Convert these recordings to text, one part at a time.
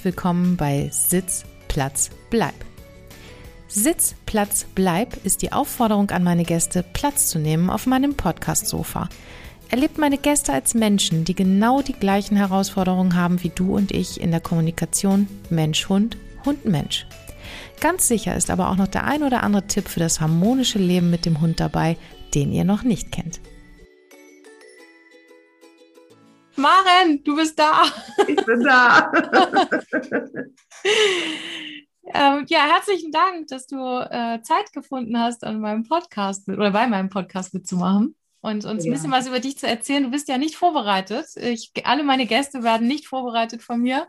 herzlich willkommen bei Sitz, Platz, Bleib. Sitz, Platz, Bleib ist die Aufforderung an meine Gäste, Platz zu nehmen auf meinem Podcast-Sofa. Erlebt meine Gäste als Menschen, die genau die gleichen Herausforderungen haben wie du und ich in der Kommunikation Mensch-Hund, Hund-Mensch. Ganz sicher ist aber auch noch der ein oder andere Tipp für das harmonische Leben mit dem Hund dabei, den ihr noch nicht kennt. Maren, du bist da. Ich bin da. ähm, ja, herzlichen Dank, dass du äh, Zeit gefunden hast, an meinem Podcast mit, oder bei meinem Podcast mitzumachen und uns ja. ein bisschen was über dich zu erzählen. Du bist ja nicht vorbereitet. Ich, alle meine Gäste werden nicht vorbereitet von mir,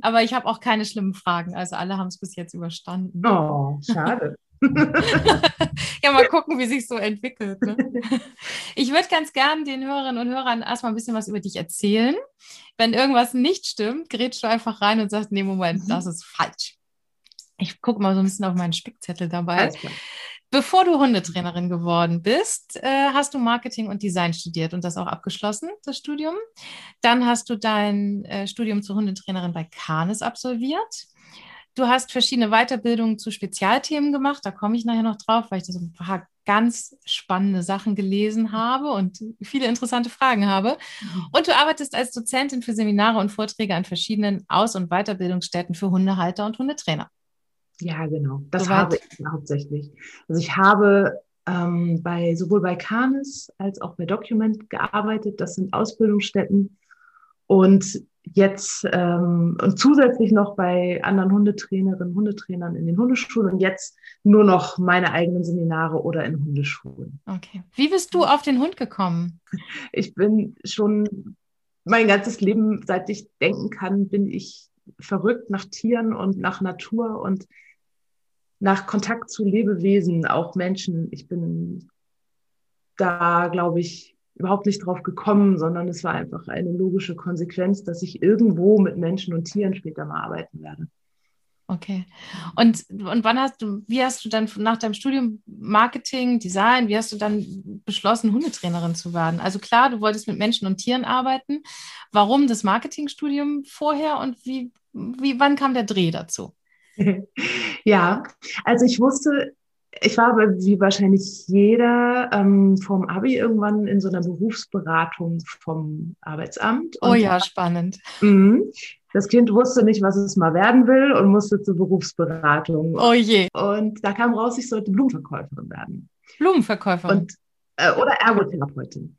aber ich habe auch keine schlimmen Fragen. Also alle haben es bis jetzt überstanden. Oh, schade. ja, mal gucken, wie sich so entwickelt. Ne? Ich würde ganz gern den Hörerinnen und Hörern erstmal ein bisschen was über dich erzählen. Wenn irgendwas nicht stimmt, gerätst du einfach rein und sagst, nee, Moment, mhm. das ist falsch. Ich gucke mal so ein bisschen auf meinen Spickzettel dabei. Bevor du Hundetrainerin geworden bist, äh, hast du Marketing und Design studiert und das auch abgeschlossen, das Studium. Dann hast du dein äh, Studium zur Hundetrainerin bei Canis absolviert. Du hast verschiedene Weiterbildungen zu Spezialthemen gemacht. Da komme ich nachher noch drauf, weil ich da so ein paar ganz spannende Sachen gelesen habe und viele interessante Fragen habe. Und du arbeitest als Dozentin für Seminare und Vorträge an verschiedenen Aus- und Weiterbildungsstätten für Hundehalter und Hundetrainer. Ja, genau. Das Soweit. habe ich hauptsächlich. Also ich habe ähm, bei sowohl bei Canis als auch bei Document gearbeitet. Das sind Ausbildungsstätten. Und jetzt ähm, und zusätzlich noch bei anderen Hundetrainerinnen, Hundetrainern in den Hundeschulen und jetzt nur noch meine eigenen Seminare oder in Hundeschulen. Okay. Wie bist du auf den Hund gekommen? Ich bin schon mein ganzes Leben, seit ich denken kann, bin ich verrückt nach Tieren und nach Natur und nach Kontakt zu Lebewesen, auch Menschen. Ich bin da, glaube ich, überhaupt nicht drauf gekommen, sondern es war einfach eine logische Konsequenz, dass ich irgendwo mit Menschen und Tieren später mal arbeiten werde. Okay. Und, und wann hast du, wie hast du dann nach deinem Studium Marketing, Design, wie hast du dann beschlossen, Hundetrainerin zu werden? Also klar, du wolltest mit Menschen und Tieren arbeiten. Warum das Marketingstudium vorher und wie, wie, wann kam der Dreh dazu? ja, also ich wusste ich war aber wie wahrscheinlich jeder ähm, vom Abi irgendwann in so einer Berufsberatung vom Arbeitsamt. oh ja, spannend. Mh, das Kind wusste nicht, was es mal werden will und musste zur Berufsberatung. Oh je. Und da kam raus, ich sollte Blumenverkäuferin werden. Blumenverkäuferin? Und, äh, oder Ergotherapeutin.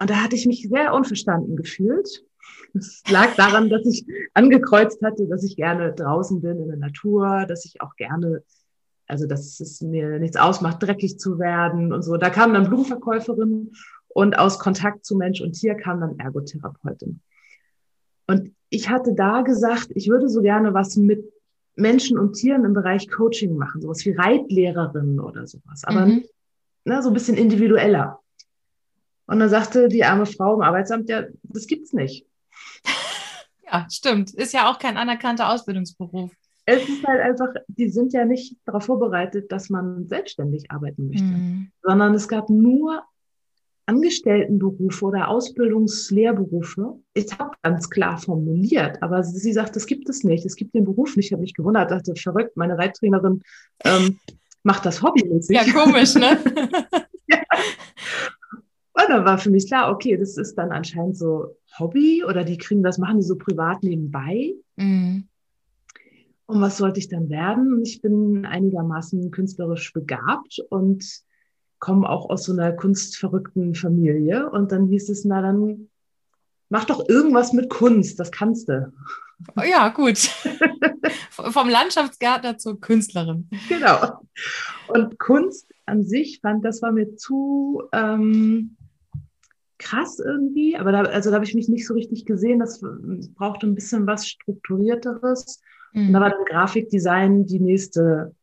Und da hatte ich mich sehr unverstanden gefühlt. Es lag daran, dass ich angekreuzt hatte, dass ich gerne draußen bin in der Natur, dass ich auch gerne also dass es mir nichts ausmacht, dreckig zu werden und so. Da kam dann Blumenverkäuferin und aus Kontakt zu Mensch und Tier kam dann Ergotherapeutin. Und ich hatte da gesagt, ich würde so gerne was mit Menschen und Tieren im Bereich Coaching machen, sowas wie Reitlehrerin oder sowas, aber mhm. ne, so ein bisschen individueller. Und dann sagte die arme Frau im Arbeitsamt, ja, das gibt's nicht. Ja, stimmt. Ist ja auch kein anerkannter Ausbildungsberuf es ist halt einfach, die sind ja nicht darauf vorbereitet, dass man selbstständig arbeiten möchte, mhm. sondern es gab nur Angestelltenberufe oder Ausbildungslehrberufe. Ich habe ganz klar formuliert, aber sie sagt, das gibt es nicht. Es gibt den Beruf nicht. Ich habe mich gewundert, dachte, verrückt, meine Reittrainerin ähm, macht das hobbymäßig. Ja, komisch, ne? ja. Und dann war für mich klar, okay, das ist dann anscheinend so Hobby oder die kriegen das, machen die so privat nebenbei. Mhm. Und was sollte ich dann werden? Ich bin einigermaßen künstlerisch begabt und komme auch aus so einer kunstverrückten Familie. Und dann hieß es, na dann mach doch irgendwas mit Kunst, das kannst du. Oh ja, gut. Vom Landschaftsgärtner zur Künstlerin. Genau. Und Kunst an sich fand, das war mir zu ähm, krass irgendwie, aber da, also da habe ich mich nicht so richtig gesehen. Das brauchte ein bisschen was Strukturierteres. Mhm. Und da war dann Grafikdesign die nächste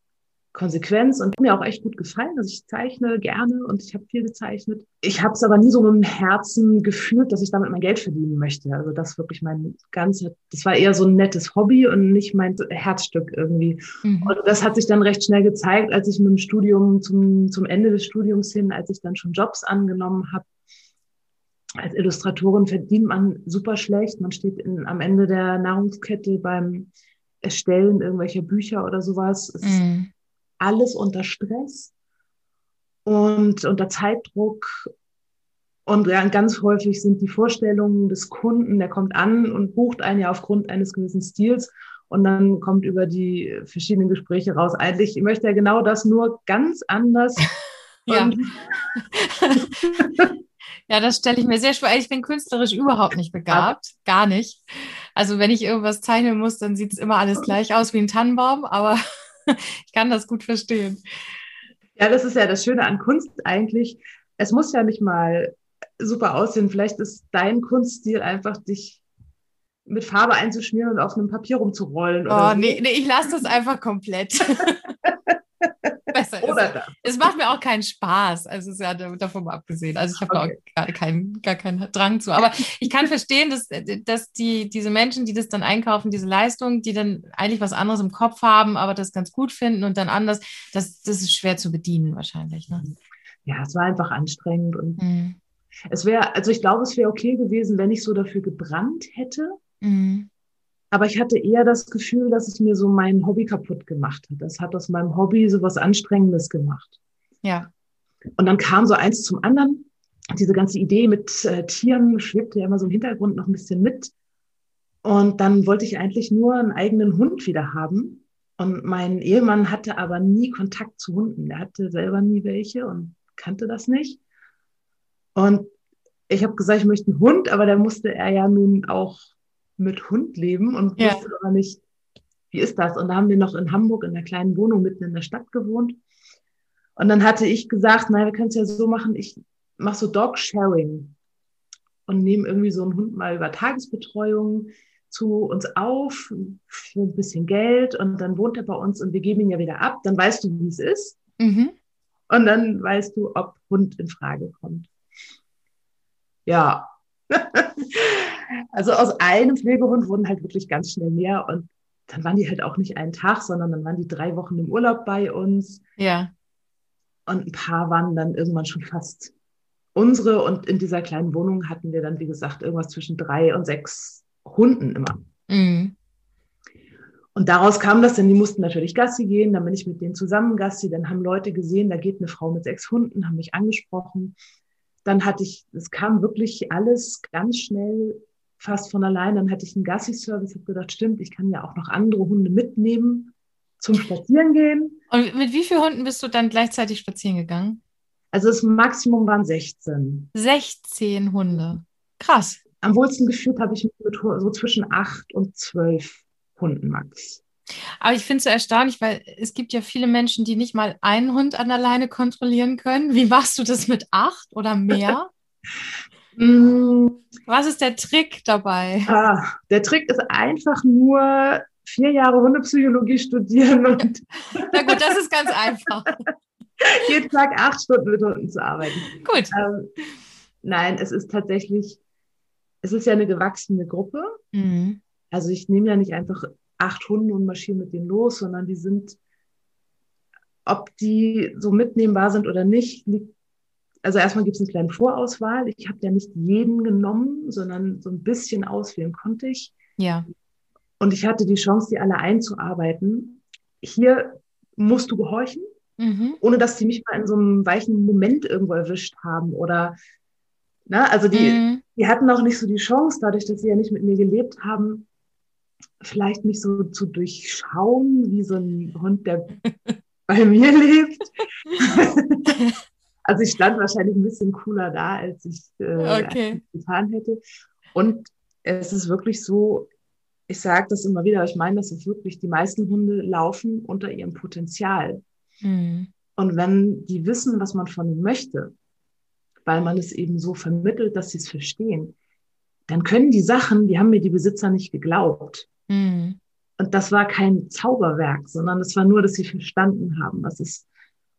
Konsequenz und mir auch echt gut gefallen. Also ich zeichne gerne und ich habe viel gezeichnet. Ich habe es aber nie so mit dem Herzen gefühlt, dass ich damit mein Geld verdienen möchte. Also das wirklich mein ganzes, das war eher so ein nettes Hobby und nicht mein Herzstück irgendwie. Mhm. Und das hat sich dann recht schnell gezeigt, als ich mit dem Studium zum, zum Ende des Studiums hin, als ich dann schon Jobs angenommen habe, als Illustratorin verdient man super schlecht. Man steht in, am Ende der Nahrungskette beim Erstellen irgendwelcher Bücher oder sowas. Es ist mm. alles unter Stress und unter Zeitdruck. Und ganz häufig sind die Vorstellungen des Kunden, der kommt an und bucht einen ja aufgrund eines gewissen Stils. Und dann kommt über die verschiedenen Gespräche raus, eigentlich, ich möchte ja genau das nur ganz anders. ja. ja, das stelle ich mir sehr schwer. Ich bin künstlerisch überhaupt nicht begabt. Gar nicht. Also wenn ich irgendwas zeichnen muss, dann sieht es immer alles gleich aus wie ein Tannenbaum, aber ich kann das gut verstehen. Ja, das ist ja das Schöne an Kunst eigentlich. Es muss ja nicht mal super aussehen. Vielleicht ist dein Kunststil einfach, dich mit Farbe einzuschmieren und auf einem Papier rumzurollen. Oh, so. nee, nee, ich lasse das einfach komplett. Besser oder das. Es macht mir auch keinen Spaß. Also ist ja davon mal abgesehen. Also ich habe okay. da auch gar keinen, gar keinen Drang zu. Aber ich kann verstehen, dass, dass die, diese Menschen, die das dann einkaufen, diese Leistung, die dann eigentlich was anderes im Kopf haben, aber das ganz gut finden und dann anders, das, das ist schwer zu bedienen wahrscheinlich. Ne? Ja, es war einfach anstrengend und mhm. es wäre, also ich glaube, es wäre okay gewesen, wenn ich so dafür gebrannt hätte. Mhm. Aber ich hatte eher das Gefühl, dass es mir so mein Hobby kaputt gemacht hat. Das hat aus meinem Hobby so was Anstrengendes gemacht. Ja. Und dann kam so eins zum anderen. Diese ganze Idee mit äh, Tieren schwebte ja immer so im Hintergrund noch ein bisschen mit. Und dann wollte ich eigentlich nur einen eigenen Hund wieder haben. Und mein Ehemann hatte aber nie Kontakt zu Hunden. Er hatte selber nie welche und kannte das nicht. Und ich habe gesagt, ich möchte einen Hund, aber da musste er ja nun auch mit Hund leben und ja. wusste aber nicht, wie ist das? Und da haben wir noch in Hamburg in einer kleinen Wohnung mitten in der Stadt gewohnt. Und dann hatte ich gesagt, naja, wir können es ja so machen, ich mache so Dog-Sharing und nehme irgendwie so einen Hund mal über Tagesbetreuung zu uns auf für ein bisschen Geld und dann wohnt er bei uns und wir geben ihn ja wieder ab. Dann weißt du, wie es ist. Mhm. Und dann weißt du, ob Hund in Frage kommt. Ja, also aus einem Pflegehund wurden halt wirklich ganz schnell mehr und dann waren die halt auch nicht einen Tag, sondern dann waren die drei Wochen im Urlaub bei uns. Ja. Und ein paar waren dann irgendwann schon fast unsere. Und in dieser kleinen Wohnung hatten wir dann, wie gesagt, irgendwas zwischen drei und sechs Hunden immer. Mhm. Und daraus kam das, denn die mussten natürlich Gassi gehen, dann bin ich mit denen zusammen Gassi, dann haben Leute gesehen, da geht eine Frau mit sechs Hunden, haben mich angesprochen. Dann hatte ich, es kam wirklich alles ganz schnell fast von allein. Dann hatte ich einen Gassi-Service, habe gedacht, stimmt, ich kann ja auch noch andere Hunde mitnehmen zum Spazierengehen. Und mit wie vielen Hunden bist du dann gleichzeitig spazieren gegangen? Also das Maximum waren 16. 16 Hunde. Krass. Am wohlsten gefühlt habe ich mich mit so zwischen acht und zwölf Hunden max. Aber ich finde es so erstaunlich, weil es gibt ja viele Menschen, die nicht mal einen Hund an der Leine kontrollieren können. Wie machst du das mit acht oder mehr? Mm. Was ist der Trick dabei? Ah, der Trick ist einfach nur vier Jahre Hundepsychologie studieren und. Na gut, das ist ganz einfach. jeden Tag acht Stunden mit Hunden zu arbeiten. Gut. Ähm, nein, es ist tatsächlich, es ist ja eine gewachsene Gruppe. Mhm. Also ich nehme ja nicht einfach acht Hunde und marschiere mit denen los, sondern die sind, ob die so mitnehmbar sind oder nicht, liegt, also erstmal gibt es eine kleine Vorauswahl. Ich habe ja nicht jeden genommen, sondern so ein bisschen auswählen konnte ich. Ja. Und ich hatte die Chance, die alle einzuarbeiten. Hier musst du gehorchen, mhm. ohne dass die mich mal in so einem weichen Moment irgendwo erwischt haben oder na, ne, also die, mhm. die hatten auch nicht so die Chance, dadurch, dass sie ja nicht mit mir gelebt haben, vielleicht mich so zu durchschauen, wie so ein Hund, der bei mir lebt. also ich stand wahrscheinlich ein bisschen cooler da, als ich äh, okay. getan hätte. Und es ist wirklich so, ich sage das immer wieder, ich meine das ist wirklich, die meisten Hunde laufen unter ihrem Potenzial. Mhm. Und wenn die wissen, was man von ihnen möchte, weil man es eben so vermittelt, dass sie es verstehen, dann können die Sachen, die haben mir die Besitzer nicht geglaubt. Mhm. Und das war kein Zauberwerk, sondern es war nur, dass sie verstanden haben, was es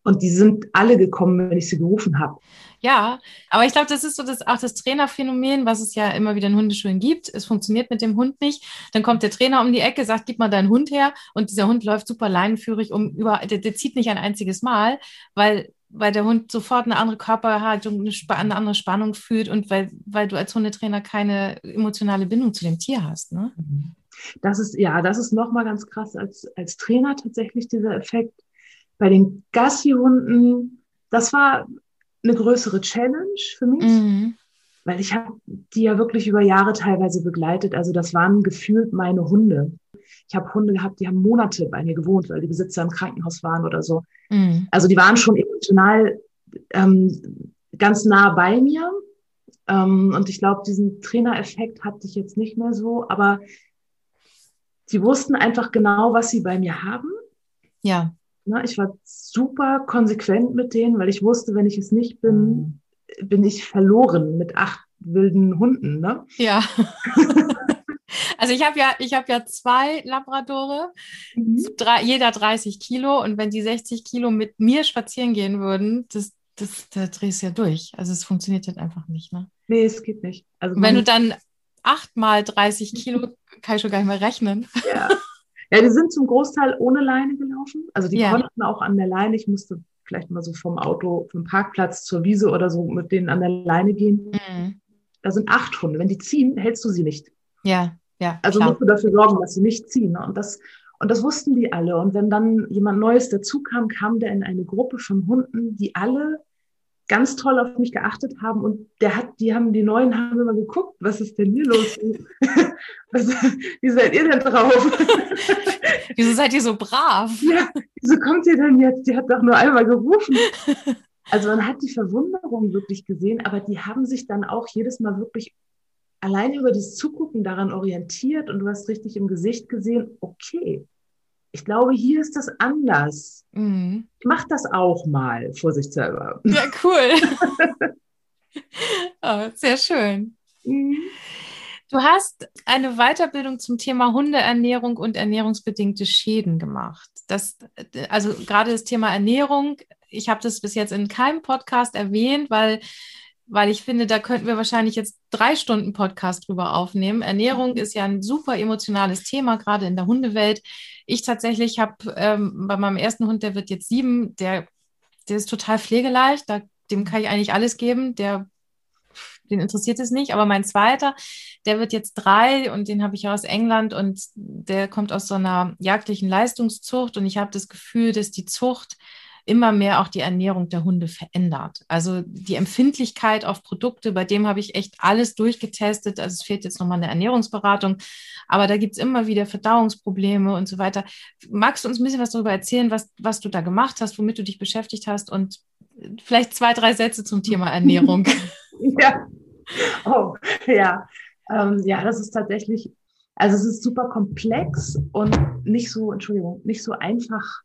und die sind alle gekommen, wenn ich sie gerufen habe. Ja, aber ich glaube, das ist so das, auch das Trainerphänomen, was es ja immer wieder in Hundeschulen gibt. Es funktioniert mit dem Hund nicht. Dann kommt der Trainer um die Ecke, sagt, gib mal deinen Hund her. Und dieser Hund läuft super leinenführig um über, der, der zieht nicht ein einziges Mal, weil weil der Hund sofort eine andere Körperhaltung, eine andere Spannung fühlt und weil, weil du als Hundetrainer keine emotionale Bindung zu dem Tier hast. Ne? Mhm. Das ist, ja, das ist nochmal ganz krass als, als Trainer tatsächlich dieser Effekt. Bei den Gassi-Hunden, das war eine größere Challenge für mich, mhm. weil ich habe die ja wirklich über Jahre teilweise begleitet. Also das waren gefühlt meine Hunde. Ich habe Hunde gehabt, die haben Monate bei mir gewohnt, weil die Besitzer im Krankenhaus waren oder so. Mhm. Also die waren schon emotional ähm, ganz nah bei mir. Ähm, und ich glaube, diesen Trainereffekt hatte ich jetzt nicht mehr so, aber sie wussten einfach genau, was sie bei mir haben. Ja. Na, ich war super konsequent mit denen, weil ich wusste, wenn ich es nicht bin, bin ich verloren mit acht wilden Hunden. Ne? Ja. Also ich habe ja, ich habe ja zwei Labradore, mhm. drei, jeder 30 Kilo und wenn die 60 Kilo mit mir spazieren gehen würden, das, das, da drehst du ja durch. Also es funktioniert halt einfach nicht, ne? Nee, es geht nicht. Also wenn du dann acht mal 30 Kilo, kann ich schon gar nicht mehr rechnen. Ja. Ja, die sind zum Großteil ohne Leine gelaufen. Also die ja. konnten auch an der Leine. Ich musste vielleicht mal so vom Auto, vom Parkplatz zur Wiese oder so mit denen an der Leine gehen. Mhm. Da sind acht Hunde. Wenn die ziehen, hältst du sie nicht. Ja, ja. Also klar. musst du dafür sorgen, dass sie nicht ziehen. Ne? Und das, und das wussten die alle. Und wenn dann jemand Neues dazu kam, kam der in eine Gruppe von Hunden, die alle ganz toll auf mich geachtet haben und der hat, die haben, die Neuen haben immer geguckt, was ist denn hier los? was, wie seid ihr denn drauf? wieso seid ihr so brav? Ja, wieso kommt ihr denn jetzt? Die hat doch nur einmal gerufen. Also man hat die Verwunderung wirklich gesehen, aber die haben sich dann auch jedes Mal wirklich allein über das Zugucken daran orientiert und du hast richtig im Gesicht gesehen, okay, ich glaube, hier ist das anders. Mhm. Ich mache das auch mal, vorsichtshalber. Ja, cool. oh, sehr schön. Mhm. Du hast eine Weiterbildung zum Thema Hundeernährung und ernährungsbedingte Schäden gemacht. Das, also gerade das Thema Ernährung, ich habe das bis jetzt in keinem Podcast erwähnt, weil weil ich finde, da könnten wir wahrscheinlich jetzt drei Stunden Podcast drüber aufnehmen. Ernährung ist ja ein super emotionales Thema, gerade in der Hundewelt. Ich tatsächlich habe ähm, bei meinem ersten Hund, der wird jetzt sieben, der, der ist total pflegeleicht, da, dem kann ich eigentlich alles geben, der, den interessiert es nicht. Aber mein zweiter, der wird jetzt drei und den habe ich aus England und der kommt aus so einer jagdlichen Leistungszucht und ich habe das Gefühl, dass die Zucht immer mehr auch die Ernährung der Hunde verändert. Also die Empfindlichkeit auf Produkte, bei dem habe ich echt alles durchgetestet. Also es fehlt jetzt nochmal eine Ernährungsberatung, aber da gibt es immer wieder Verdauungsprobleme und so weiter. Magst du uns ein bisschen was darüber erzählen, was, was du da gemacht hast, womit du dich beschäftigt hast und vielleicht zwei, drei Sätze zum Thema Ernährung? ja. Oh, ja. Ähm, ja, das ist tatsächlich, also es ist super komplex und nicht so, Entschuldigung, nicht so einfach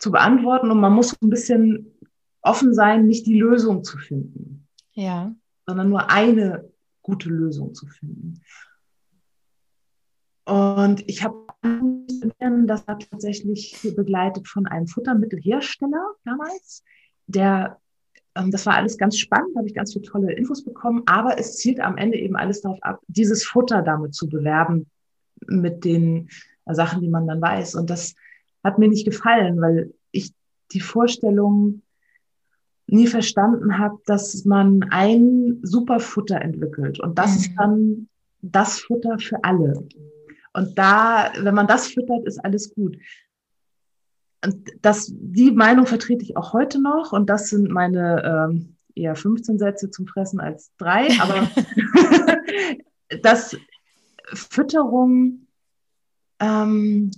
zu beantworten und man muss ein bisschen offen sein, nicht die Lösung zu finden. Ja. Sondern nur eine gute Lösung zu finden. Und ich habe das war tatsächlich begleitet von einem Futtermittelhersteller damals, der ähm, das war alles ganz spannend, habe ich ganz viele tolle Infos bekommen, aber es zielt am Ende eben alles darauf ab, dieses Futter damit zu bewerben mit den Sachen, die man dann weiß. Und das hat mir nicht gefallen, weil ich die Vorstellung nie verstanden habe, dass man ein Superfutter entwickelt und das mhm. ist dann das Futter für alle. Und da, wenn man das füttert, ist alles gut. Und das, die Meinung vertrete ich auch heute noch und das sind meine ähm, eher 15 Sätze zum Fressen als drei, aber dass Fütterung ähm,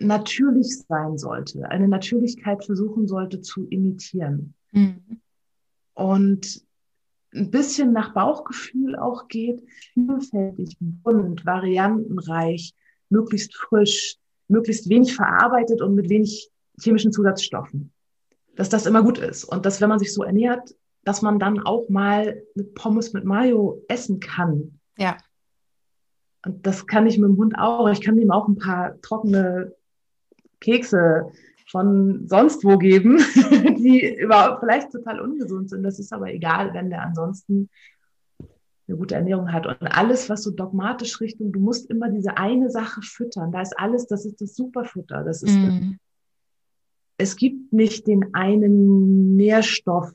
natürlich sein sollte, eine Natürlichkeit versuchen sollte zu imitieren. Mhm. Und ein bisschen nach Bauchgefühl auch geht, vielfältig, bunt, variantenreich, möglichst frisch, möglichst wenig verarbeitet und mit wenig chemischen Zusatzstoffen. Dass das immer gut ist. Und dass, wenn man sich so ernährt, dass man dann auch mal mit Pommes mit Mayo essen kann. Ja. Und das kann ich mit dem Hund auch. Ich kann ihm auch ein paar trockene Kekse von sonst wo geben, die überhaupt vielleicht total ungesund sind. Das ist aber egal, wenn der ansonsten eine gute Ernährung hat. Und alles, was so dogmatisch Richtung, du musst immer diese eine Sache füttern. Da ist alles, das ist das Superfutter. Das ist mm. es gibt nicht den einen Nährstoff.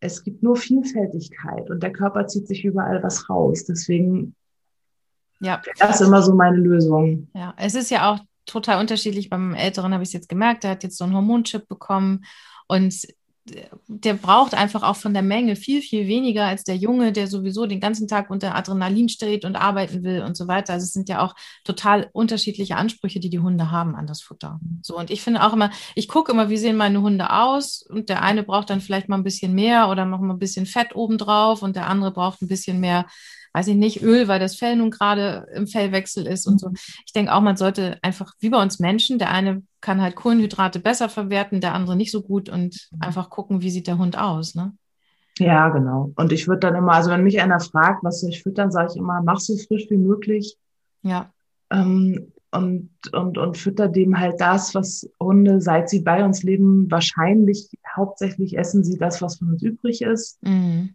Es gibt nur Vielfältigkeit und der Körper zieht sich überall was raus. Deswegen ja. das ist immer so meine Lösung. Ja, es ist ja auch total unterschiedlich. Beim Älteren habe ich es jetzt gemerkt, der hat jetzt so einen Hormonchip bekommen und der braucht einfach auch von der Menge viel, viel weniger als der Junge, der sowieso den ganzen Tag unter Adrenalin steht und arbeiten will und so weiter. Also es sind ja auch total unterschiedliche Ansprüche, die die Hunde haben an das Futter. So und ich finde auch immer, ich gucke immer, wie sehen meine Hunde aus und der eine braucht dann vielleicht mal ein bisschen mehr oder noch mal ein bisschen Fett obendrauf und der andere braucht ein bisschen mehr weiß ich nicht, Öl, weil das Fell nun gerade im Fellwechsel ist und so. Ich denke auch, man sollte einfach, wie bei uns Menschen, der eine kann halt Kohlenhydrate besser verwerten, der andere nicht so gut und einfach gucken, wie sieht der Hund aus, ne? Ja, genau. Und ich würde dann immer, also wenn mich einer fragt, was soll ich füttern, sage ich immer, mach so frisch wie möglich. Ja. Ähm, und, und, und fütter dem halt das, was Hunde, seit sie bei uns leben, wahrscheinlich hauptsächlich essen sie das, was von uns übrig ist. Mhm.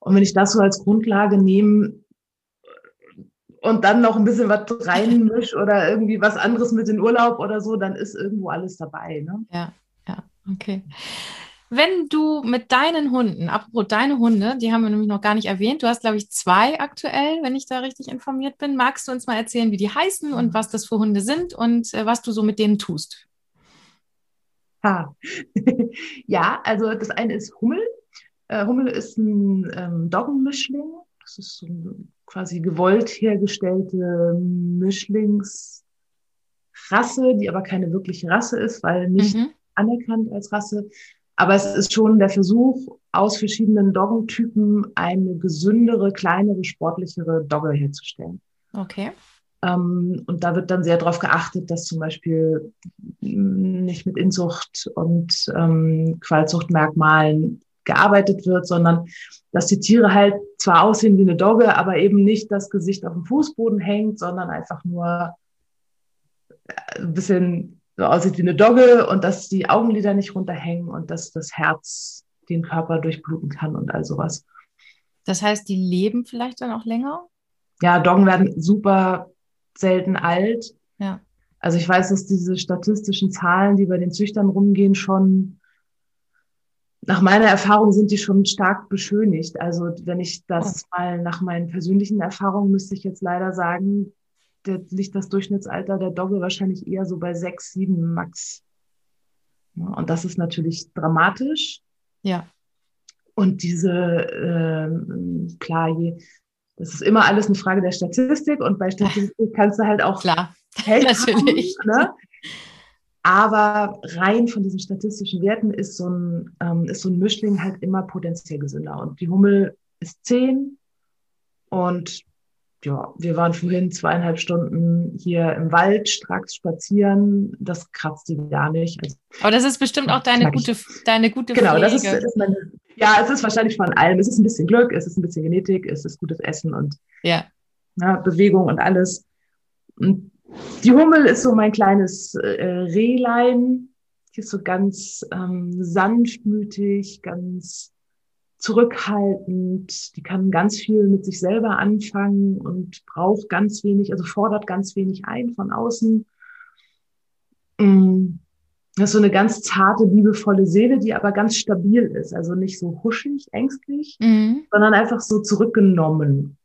Und wenn ich das so als Grundlage nehme und dann noch ein bisschen was reinmisch oder irgendwie was anderes mit in Urlaub oder so, dann ist irgendwo alles dabei. Ne? Ja, ja, okay. Wenn du mit deinen Hunden, apropos deine Hunde, die haben wir nämlich noch gar nicht erwähnt, du hast, glaube ich, zwei aktuell, wenn ich da richtig informiert bin. Magst du uns mal erzählen, wie die heißen und was das für Hunde sind und äh, was du so mit denen tust? Ha. ja, also das eine ist Hummel äh, Hummel ist ein ähm, Doggenmischling. Das ist so eine quasi gewollt hergestellte Mischlingsrasse, die aber keine wirkliche Rasse ist, weil nicht mhm. anerkannt als Rasse. Aber es ist schon der Versuch, aus verschiedenen Doggentypen eine gesündere, kleinere, sportlichere Dogge herzustellen. Okay. Ähm, und da wird dann sehr darauf geachtet, dass zum Beispiel nicht mit Inzucht und ähm, Qualzuchtmerkmalen gearbeitet wird, sondern dass die Tiere halt zwar aussehen wie eine Dogge, aber eben nicht das Gesicht auf dem Fußboden hängt, sondern einfach nur äh, ein bisschen so aussieht wie eine Dogge und dass die Augenlider nicht runterhängen und dass das Herz den Körper durchbluten kann und all sowas. Das heißt, die leben vielleicht dann auch länger? Ja, Doggen werden super selten alt. Ja. Also ich weiß, dass diese statistischen Zahlen, die bei den Züchtern rumgehen, schon nach meiner Erfahrung sind die schon stark beschönigt. Also wenn ich das oh. mal nach meinen persönlichen Erfahrungen müsste ich jetzt leider sagen, der, liegt das Durchschnittsalter der Dogge wahrscheinlich eher so bei sechs, sieben max. und das ist natürlich dramatisch. Ja. Und diese, äh, klar, je, das ist immer alles eine Frage der Statistik und bei Statistik kannst du halt auch klar, natürlich. ne? Aber rein von diesen statistischen Werten ist so ein, ähm, ist so ein Mischling halt immer potenziell gesünder. Und die Hummel ist zehn. Und ja, wir waren vorhin zweieinhalb Stunden hier im Wald stracks spazieren. Das kratzt die gar nicht. Also, Aber das ist bestimmt auch deine gute, deine gute Genau, Pflege. das ist, ist meine, ja, es ist wahrscheinlich von allem. Es ist ein bisschen Glück, es ist ein bisschen Genetik, es ist gutes Essen und ja. ja Bewegung und alles. Und die Hummel ist so mein kleines äh, Rehlein. Die ist so ganz ähm, sanftmütig, ganz zurückhaltend. Die kann ganz viel mit sich selber anfangen und braucht ganz wenig, also fordert ganz wenig ein von außen. Mm. Das ist so eine ganz zarte, liebevolle Seele, die aber ganz stabil ist. Also nicht so huschig, ängstlich, mhm. sondern einfach so zurückgenommen.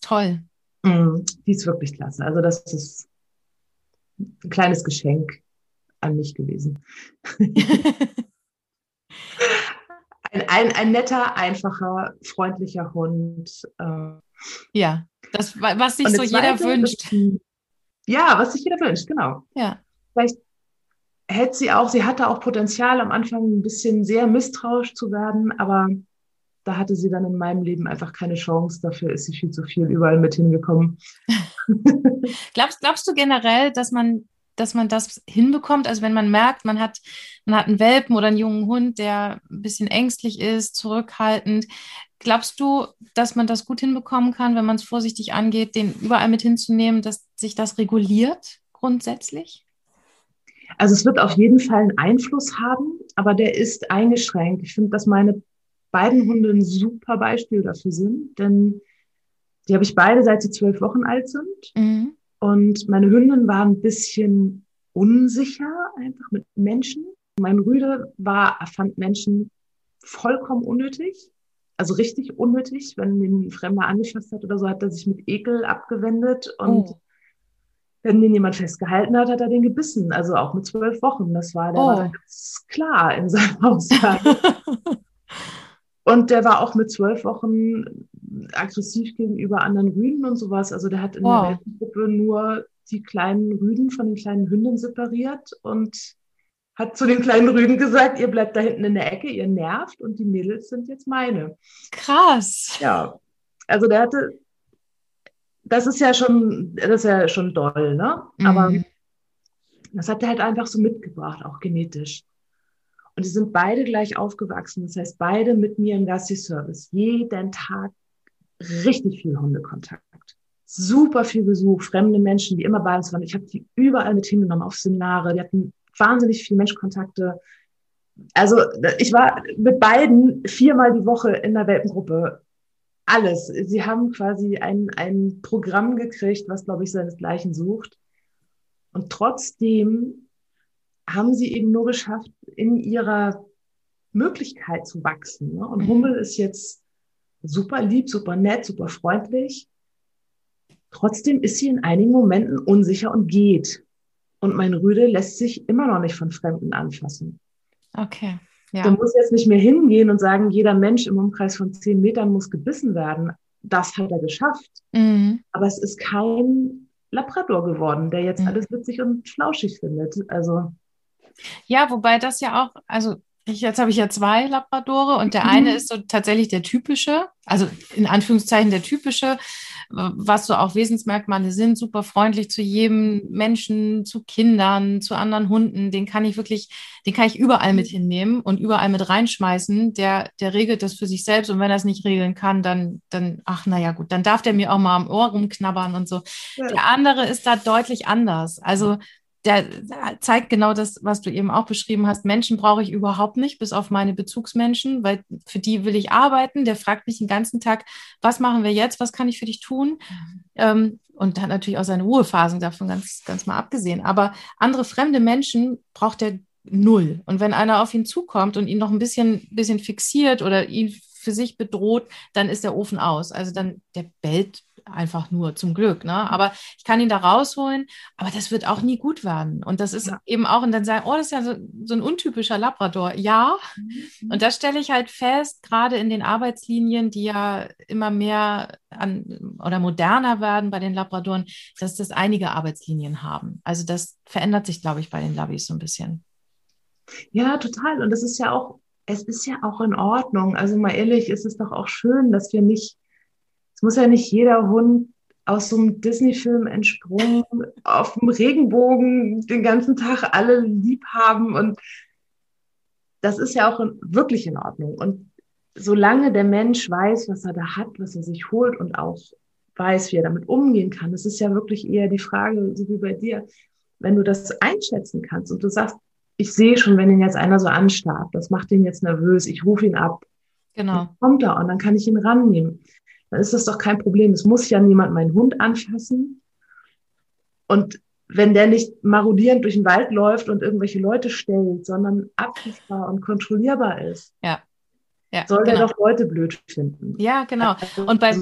Toll. Mm. Die ist wirklich klasse. Also das ist ein kleines Geschenk an mich gewesen. ein, ein, ein netter, einfacher, freundlicher Hund. Äh. Ja, das, was sich so jeder wünscht. Die, ja, was sich jeder wünscht, genau. Ja. Vielleicht hätte sie auch, sie hatte auch Potenzial, am Anfang ein bisschen sehr misstrauisch zu werden, aber da hatte sie dann in meinem Leben einfach keine Chance. Dafür ist sie viel zu viel überall mit hingekommen. glaubst, glaubst du generell, dass man, dass man das hinbekommt? Also wenn man merkt, man hat, man hat einen Welpen oder einen jungen Hund, der ein bisschen ängstlich ist, zurückhaltend. Glaubst du, dass man das gut hinbekommen kann, wenn man es vorsichtig angeht, den überall mit hinzunehmen, dass sich das reguliert grundsätzlich? Also es wird auf jeden Fall einen Einfluss haben, aber der ist eingeschränkt. Ich finde, dass meine beiden Hunde ein super Beispiel dafür sind, denn die habe ich beide seit sie zwölf Wochen alt sind. Mhm. Und meine Hündin war ein bisschen unsicher einfach mit Menschen. Mein Rüde war, er fand Menschen vollkommen unnötig. Also richtig unnötig, wenn den ein Fremder angefasst hat oder so, hat er sich mit Ekel abgewendet und oh. wenn den jemand festgehalten hat, hat er den gebissen. Also auch mit zwölf Wochen. Das war, der oh. war ganz klar in seinem Aussage. und der war auch mit zwölf Wochen aggressiv gegenüber anderen Rüden und sowas. Also der hat in wow. der Weltengruppe nur die kleinen Rüden von den kleinen Hünden separiert und hat zu den kleinen Rüden gesagt, ihr bleibt da hinten in der Ecke, ihr nervt und die Mädels sind jetzt meine. Krass. Ja, also der hatte, das ist ja schon, das ist ja schon doll, ne? Mhm. Aber das hat er halt einfach so mitgebracht, auch genetisch. Und die sind beide gleich aufgewachsen. Das heißt, beide mit mir im Gassi-Service. Jeden Tag richtig viel Hundekontakt. Super viel Besuch, fremde Menschen, die immer bei uns waren. Ich habe die überall mit hingenommen auf Seminare. Die hatten wahnsinnig viel Menschkontakte. Also ich war mit beiden viermal die Woche in der Welpengruppe. Alles. Sie haben quasi ein, ein Programm gekriegt, was, glaube ich, seinesgleichen sucht. Und trotzdem haben sie eben nur geschafft, in ihrer Möglichkeit zu wachsen. Ne? Und mhm. Hummel ist jetzt super lieb, super nett, super freundlich. Trotzdem ist sie in einigen Momenten unsicher und geht. Und mein Rüde lässt sich immer noch nicht von Fremden anfassen. Okay. Ja. Du musst jetzt nicht mehr hingehen und sagen, jeder Mensch im Umkreis von zehn Metern muss gebissen werden. Das hat er geschafft. Mhm. Aber es ist kein Labrador geworden, der jetzt mhm. alles witzig und flauschig findet. Also. Ja, wobei das ja auch, also ich, jetzt habe ich ja zwei Labradore und der mhm. eine ist so tatsächlich der typische, also in Anführungszeichen der typische, was so auch Wesensmerkmale sind, super freundlich zu jedem Menschen, zu Kindern, zu anderen Hunden. Den kann ich wirklich, den kann ich überall mit hinnehmen und überall mit reinschmeißen. Der, der regelt das für sich selbst und wenn er es nicht regeln kann, dann, dann, ach naja gut, dann darf der mir auch mal am Ohr rumknabbern und so. Ja. Der andere ist da deutlich anders. Also der zeigt genau das, was du eben auch beschrieben hast. Menschen brauche ich überhaupt nicht, bis auf meine Bezugsmenschen, weil für die will ich arbeiten. Der fragt mich den ganzen Tag, was machen wir jetzt? Was kann ich für dich tun? Ähm, und hat natürlich auch seine Ruhephasen davon ganz, ganz mal abgesehen. Aber andere fremde Menschen braucht er null. Und wenn einer auf ihn zukommt und ihn noch ein bisschen, bisschen fixiert oder ihn für sich bedroht, dann ist der Ofen aus. Also dann, der bellt einfach nur zum Glück. Ne? Aber ich kann ihn da rausholen, aber das wird auch nie gut werden. Und das ist ja. eben auch, und dann sagen, oh, das ist ja so, so ein untypischer Labrador. Ja. Mhm. Und das stelle ich halt fest, gerade in den Arbeitslinien, die ja immer mehr an oder moderner werden bei den Labradoren, dass das einige Arbeitslinien haben. Also das verändert sich, glaube ich, bei den Labis so ein bisschen. Ja, total. Und das ist ja auch, es ist ja auch in Ordnung. Also mal ehrlich, ist es doch auch schön, dass wir nicht es muss ja nicht jeder Hund aus so einem Disney-Film entsprungen, auf dem Regenbogen den ganzen Tag alle lieb haben. Und das ist ja auch in, wirklich in Ordnung. Und solange der Mensch weiß, was er da hat, was er sich holt und auch weiß, wie er damit umgehen kann, das ist ja wirklich eher die Frage, so wie bei dir, wenn du das einschätzen kannst und du sagst, ich sehe schon, wenn ihn jetzt einer so anstarrt, das macht ihn jetzt nervös, ich rufe ihn ab. Genau. Dann kommt er und dann kann ich ihn rannehmen dann ist das doch kein Problem. Es muss ja niemand meinen Hund anfassen. Und wenn der nicht marodierend durch den Wald läuft und irgendwelche Leute stellt, sondern abrufbar und kontrollierbar ist, ja. Ja, soll genau. der doch Leute blöd finden. Ja, genau. Und bei,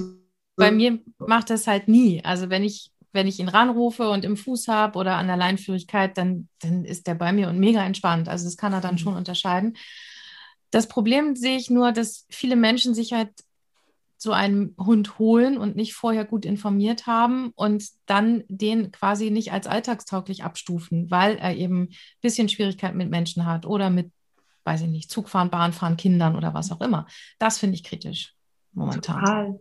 bei mir macht das halt nie. Also wenn ich, wenn ich ihn ranrufe und im Fuß habe oder an der Leinführigkeit, dann, dann ist der bei mir und mega entspannt. Also das kann er dann mhm. schon unterscheiden. Das Problem sehe ich nur, dass viele Menschen sich halt so einen Hund holen und nicht vorher gut informiert haben und dann den quasi nicht als alltagstauglich abstufen, weil er eben ein bisschen Schwierigkeiten mit Menschen hat oder mit, weiß ich nicht, Zugfahren, Bahnfahren, Kindern oder was auch immer. Das finde ich kritisch momentan. Total.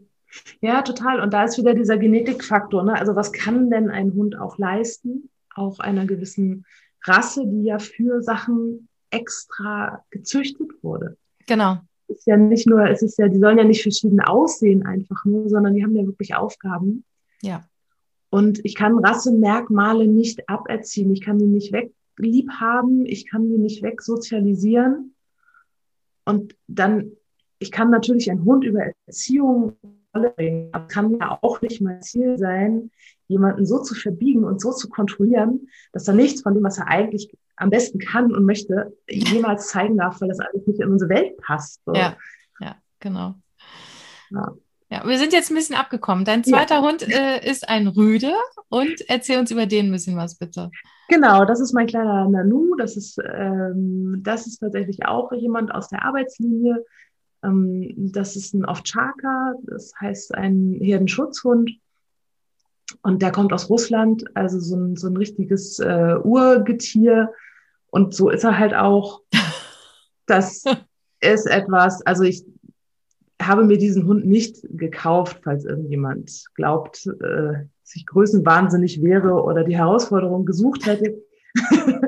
Ja, total. Und da ist wieder dieser Genetikfaktor. Ne? Also was kann denn ein Hund auch leisten? Auch einer gewissen Rasse, die ja für Sachen extra gezüchtet wurde. Genau ist ja nicht nur, es ist ja, die sollen ja nicht verschieden aussehen einfach nur, sondern die haben ja wirklich Aufgaben. Ja. Und ich kann Rassemerkmale nicht aberziehen. Ich kann die nicht weg lieb haben. Ich kann die nicht wegsozialisieren. Und dann, ich kann natürlich einen Hund über Erziehung bringen, aber kann ja auch nicht mein Ziel sein, jemanden so zu verbiegen und so zu kontrollieren, dass er nichts von dem, was er eigentlich am besten kann und möchte, jemals zeigen darf, weil das alles nicht in unsere Welt passt. So. Ja, ja, genau. Ja. ja. wir sind jetzt ein bisschen abgekommen. Dein zweiter ja. Hund äh, ist ein Rüde und erzähl uns über den ein bisschen was, bitte. Genau, das ist mein kleiner Nanu. Das ist, ähm, das ist tatsächlich auch jemand aus der Arbeitslinie. Ähm, das ist ein Ovtschaka, das heißt ein Herdenschutzhund. Und der kommt aus Russland, also so ein, so ein richtiges äh, Urgetier. Und so ist er halt auch. Das ist etwas, also ich habe mir diesen Hund nicht gekauft, falls irgendjemand glaubt, äh, dass ich größenwahnsinnig wäre oder die Herausforderung gesucht hätte.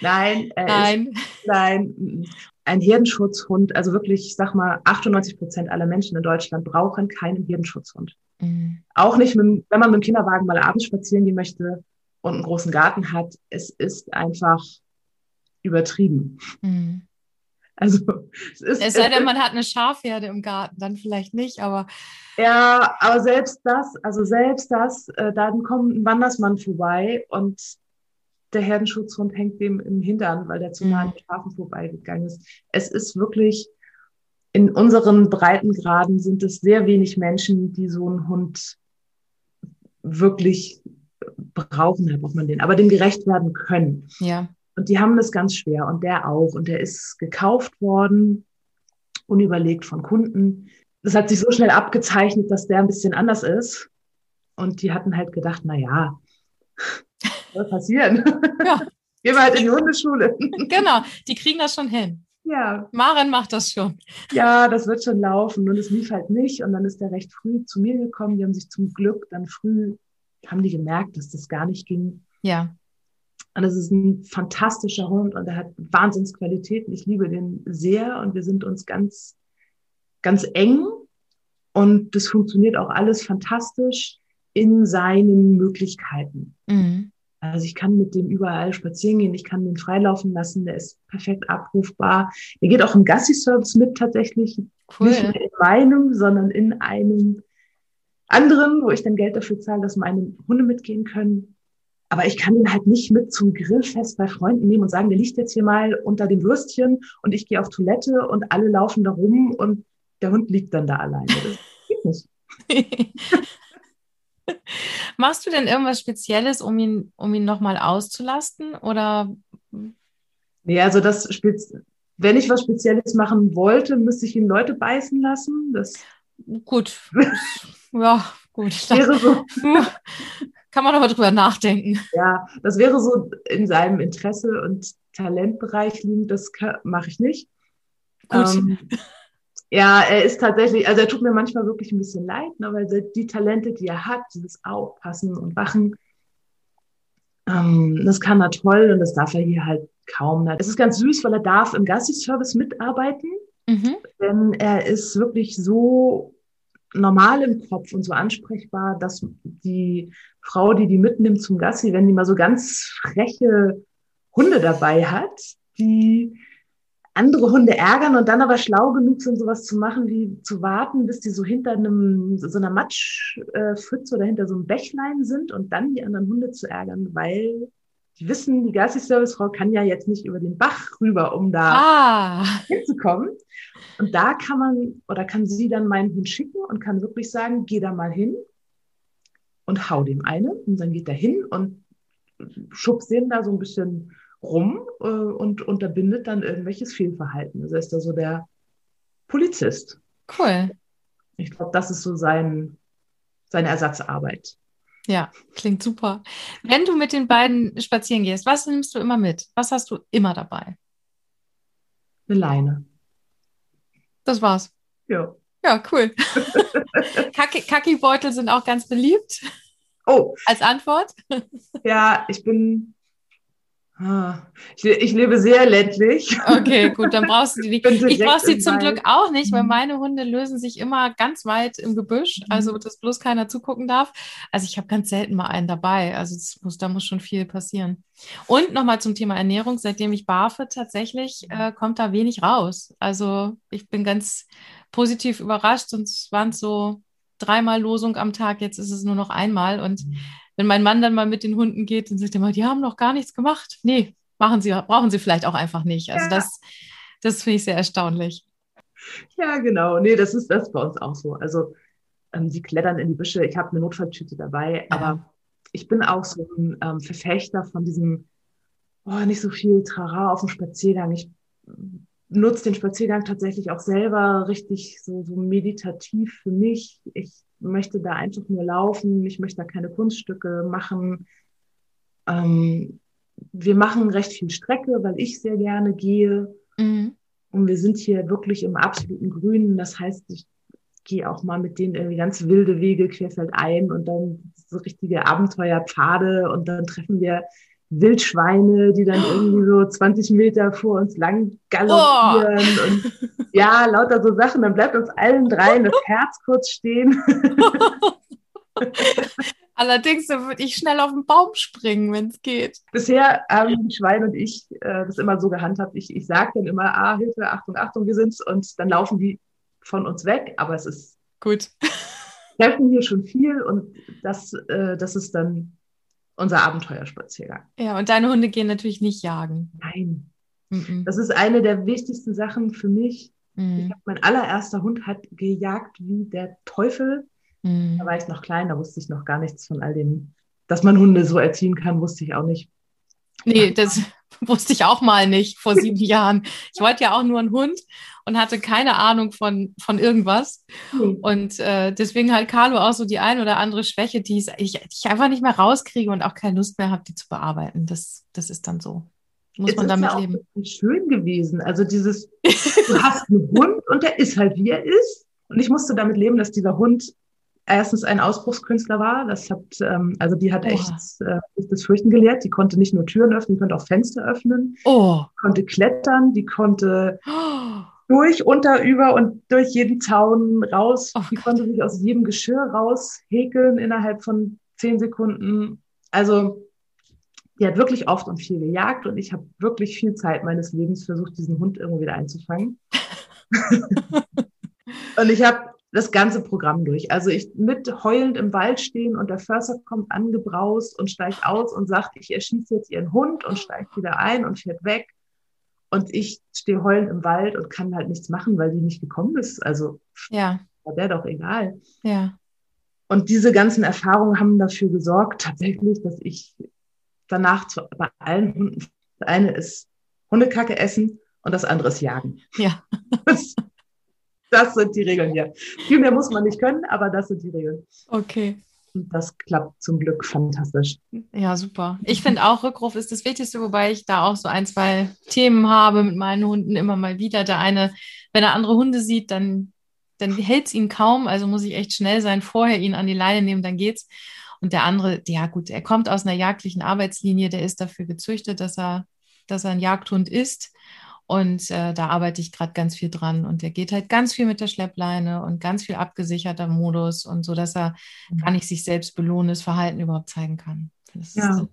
nein, nein, ist, nein, ein Herdenschutzhund, also wirklich, ich sag mal, 98 Prozent aller Menschen in Deutschland brauchen keinen Herdenschutzhund. Mhm. Auch nicht, mit, wenn man mit dem Kinderwagen mal abends spazieren gehen möchte und einen großen Garten hat. Es ist einfach übertrieben. Mhm. Also es ist. Es sei denn, man hat eine Schafherde im Garten, dann vielleicht nicht, aber. Ja, aber selbst das, also selbst das, äh, dann kommt ein Wandersmann vorbei und der Herdenschutzhund hängt dem im Hintern, weil der zu nah an den Schafen vorbeigegangen ist. Es ist wirklich, in unseren Breitengraden sind es sehr wenig Menschen, die so einen Hund wirklich brauchen, braucht man den, aber dem gerecht werden können. Ja. Und die haben das ganz schwer und der auch. Und der ist gekauft worden, unüberlegt von Kunden. Das hat sich so schnell abgezeichnet, dass der ein bisschen anders ist. Und die hatten halt gedacht, na ja, was passieren? Ja. Gehen wir halt in die Hundeschule. Genau, die kriegen das schon hin. Ja. Maren macht das schon. Ja, das wird schon laufen. Und es lief halt nicht. Und dann ist der recht früh zu mir gekommen. Die haben sich zum Glück dann früh, haben die gemerkt, dass das gar nicht ging. Ja. Und das ist ein fantastischer Hund und er hat Wahnsinnsqualitäten. Ich liebe den sehr und wir sind uns ganz, ganz eng. Und das funktioniert auch alles fantastisch in seinen Möglichkeiten. Mhm. Also ich kann mit dem überall spazieren gehen, ich kann den freilaufen lassen, der ist perfekt abrufbar. Der geht auch im Gassi-Service mit tatsächlich. Cool. Nicht in meinem, sondern in einem anderen, wo ich dann Geld dafür zahle, dass meine Hunde mitgehen können. Aber ich kann den halt nicht mit zum Grillfest bei Freunden nehmen und sagen, der liegt jetzt hier mal unter dem Würstchen und ich gehe auf Toilette und alle laufen da rum und der Hund liegt dann da alleine. Das geht nicht. Machst du denn irgendwas Spezielles, um ihn, um ihn nochmal auszulasten? Oder? Nee, also das wenn ich was Spezielles machen wollte, müsste ich ihn Leute beißen lassen. Das gut. ja, gut. Wäre so. Kann man aber drüber nachdenken. Ja, das wäre so in seinem Interesse und Talentbereich liegend, das mache ich nicht. Gut. Ähm, ja, er ist tatsächlich, also er tut mir manchmal wirklich ein bisschen leid, ne, weil die Talente, die er hat, dieses Aufpassen und Wachen, ähm, das kann er toll und das darf er hier halt kaum. Es ist ganz süß, weil er darf im Gassi-Service mitarbeiten, mhm. denn er ist wirklich so normal im Kopf und so ansprechbar, dass die Frau, die die mitnimmt zum Gassi, wenn die mal so ganz freche Hunde dabei hat, die andere Hunde ärgern und dann aber schlau genug sind, sowas zu machen, wie zu warten, bis die so hinter einem, so einer Matschpfütze oder hinter so einem Bächlein sind und dann die anderen Hunde zu ärgern, weil die wissen, die Gassi-Service-Frau kann ja jetzt nicht über den Bach rüber, um da ah. hinzukommen. Und da kann man oder kann sie dann meinen Hund schicken und kann wirklich sagen, geh da mal hin und hau dem eine. Und dann geht er hin und schubst den da so ein bisschen rum äh, und unterbindet dann irgendwelches Fehlverhalten. Also ist da so der Polizist. Cool. Ich glaube, das ist so sein, seine Ersatzarbeit. Ja, klingt super. Wenn du mit den beiden spazieren gehst, was nimmst du immer mit? Was hast du immer dabei? Eine Leine. Das war's. Ja. Ja, cool. Kaki-Beutel sind auch ganz beliebt. Oh. Als Antwort? Ja, ich bin ich, ich, lebe sehr ländlich. Okay, gut, dann brauchst du die. Ich brauche sie zum Glück auch nicht, weil mhm. meine Hunde lösen sich immer ganz weit im Gebüsch, mhm. also dass bloß keiner zugucken darf. Also ich habe ganz selten mal einen dabei. Also muss, da muss schon viel passieren. Und nochmal zum Thema Ernährung, seitdem ich barfe, tatsächlich äh, kommt da wenig raus. Also ich bin ganz positiv überrascht, sonst waren es so dreimal Losung am Tag, jetzt ist es nur noch einmal und mhm wenn mein Mann dann mal mit den Hunden geht, dann sagt er mal, die haben noch gar nichts gemacht. Nee, machen sie, brauchen sie vielleicht auch einfach nicht. Also ja. das, das finde ich sehr erstaunlich. Ja, genau. Nee, das ist das bei uns auch so. Also ähm, die klettern in die Büsche. Ich habe eine Notfalltüte dabei, ja. aber ich bin auch so ein ähm, Verfechter von diesem, oh, nicht so viel Trara auf dem Spaziergang. Ich nutze den Spaziergang tatsächlich auch selber richtig so, so meditativ für mich. Ich möchte da einfach nur laufen. Ich möchte da keine Kunststücke machen. Ähm, wir machen recht viel Strecke, weil ich sehr gerne gehe. Mhm. Und wir sind hier wirklich im absoluten Grünen. Das heißt, ich gehe auch mal mit denen irgendwie ganz wilde Wege querfeldein und dann so richtige Abenteuerpfade und dann treffen wir Wildschweine, die dann irgendwie so 20 Meter vor uns lang galoppieren oh. und ja, lauter so Sachen. Dann bleibt uns allen dreien das Herz kurz stehen. Allerdings würde ich schnell auf den Baum springen, wenn es geht. Bisher haben die Schweine und ich äh, das immer so gehandhabt. Ich, ich sage dann immer, ah, Hilfe, Achtung, Achtung, wir sind's. Und dann laufen die von uns weg. Aber es ist gut. Wir helfen hier schon viel und das, äh, das ist dann unser Abenteuerspaziergang. Ja, und deine Hunde gehen natürlich nicht jagen. Nein. Mhm. Das ist eine der wichtigsten Sachen für mich. Mhm. Hab, mein allererster Hund hat gejagt wie der Teufel. Mhm. Da war ich noch klein, da wusste ich noch gar nichts von all dem. Dass man Hunde so erziehen kann, wusste ich auch nicht. Nee, das wusste ich auch mal nicht vor sieben Jahren. Ich wollte ja auch nur einen Hund und hatte keine Ahnung von, von irgendwas. Mhm. Und äh, deswegen hat Carlo auch so die ein oder andere Schwäche, die ich, die ich einfach nicht mehr rauskriege und auch keine Lust mehr habe, die zu bearbeiten. Das, das ist dann so. Muss es man damit ja leben. Schön gewesen. Also dieses, du hast einen Hund und der ist halt wie er ist. Und ich musste damit leben, dass dieser Hund erstens ein Ausbruchskünstler war. Das hat, ähm, also die hat oh. echt äh, das Fürchten gelehrt. Die konnte nicht nur Türen öffnen, die konnte auch Fenster öffnen. Oh. Konnte klettern, die konnte oh. durch, unter, über und durch jeden Zaun raus. Oh, die Gott. konnte sich aus jedem Geschirr raus häkeln innerhalb von zehn Sekunden. Also die hat wirklich oft und viel gejagt und ich habe wirklich viel Zeit meines Lebens versucht, diesen Hund irgendwo wieder einzufangen. und ich habe das ganze Programm durch. Also ich mit heulend im Wald stehen und der Förster kommt angebraust und steigt aus und sagt, ich erschieße jetzt ihren Hund und steigt wieder ein und fährt weg. Und ich stehe heulend im Wald und kann halt nichts machen, weil die nicht gekommen ist. Also ja. war der doch egal. Ja. Und diese ganzen Erfahrungen haben dafür gesorgt, tatsächlich, dass ich danach zu, bei allen Hunden, das eine ist Hundekacke essen und das andere ist Jagen. Ja. Das sind die Regeln hier. Viel mehr muss man nicht können, aber das sind die Regeln. Okay. Und das klappt zum Glück fantastisch. Ja, super. Ich finde auch, Rückruf ist das Wichtigste, wobei ich da auch so ein, zwei Themen habe mit meinen Hunden immer mal wieder. Der eine, wenn er andere Hunde sieht, dann, dann hält es ihn kaum. Also muss ich echt schnell sein, vorher ihn an die Leine nehmen, dann geht's. Und der andere, ja gut, er kommt aus einer jagdlichen Arbeitslinie, der ist dafür gezüchtet, dass er, dass er ein Jagdhund ist. Und äh, da arbeite ich gerade ganz viel dran. Und der geht halt ganz viel mit der Schleppleine und ganz viel abgesicherter Modus und so, dass er mhm. gar nicht sich selbst belohnendes Verhalten überhaupt zeigen kann. ja. Ist,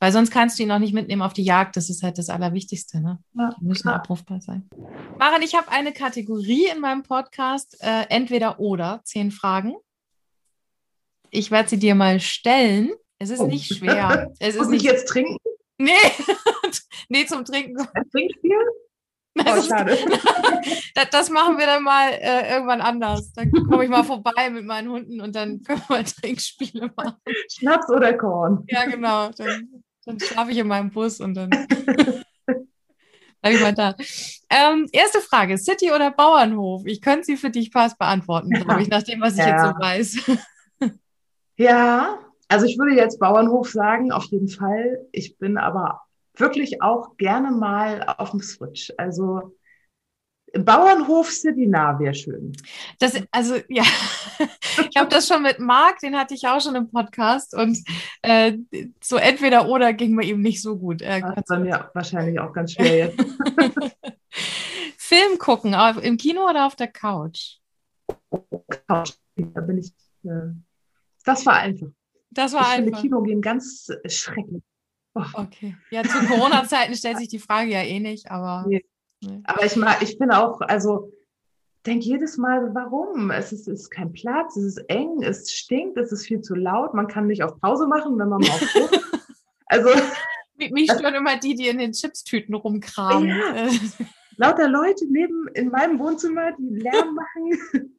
weil sonst kannst du ihn auch nicht mitnehmen auf die Jagd. Das ist halt das Allerwichtigste. Ne? Ja, die müssen klar. abrufbar sein. Maren, ich habe eine Kategorie in meinem Podcast, äh, entweder oder, zehn Fragen. Ich werde sie dir mal stellen. Es ist oh. nicht schwer. Es ist Muss nicht ich jetzt trinken? Nee, nee, zum Trinken. Ein Trinkspiel? Oh, schade. das, das, machen wir dann mal äh, irgendwann anders. Dann komme ich mal vorbei mit meinen Hunden und dann können wir Trinkspiele machen. Schnaps oder Korn? Ja, genau. Dann, dann schlafe ich in meinem Bus und dann bleibe ich mal da. Ähm, erste Frage: City oder Bauernhof? Ich könnte sie für dich fast beantworten, glaube ich, nach dem, was ich ja. jetzt so weiß. ja, also ich würde jetzt Bauernhof sagen, auf jeden Fall. Ich bin aber wirklich auch gerne mal auf dem Switch. Also Bauernhof nah wäre schön. Das, also ja, ich habe das schon mit Marc, den hatte ich auch schon im Podcast und äh, so entweder oder ging mir eben nicht so gut. Äh, das bei mir wahrscheinlich auch ganz schwer jetzt. Film gucken, im Kino oder auf der Couch? Couch, da bin ich. Äh, das war einfach. Das war ich einfach. finde Kino gehen ganz schrecklich. Okay. Ja, zu Corona-Zeiten stellt sich die Frage ja eh nicht, aber. Nee. Nee. Aber ich mag, ich finde auch, also denke jedes Mal, warum? Es ist, es ist kein Platz, es ist eng, es stinkt, es ist viel zu laut, man kann nicht auf Pause machen, wenn man mal auf Also Mich stören immer die, die in den Chipstüten rumkramen. Ja. Lauter Leute leben in meinem Wohnzimmer, die Lärm machen.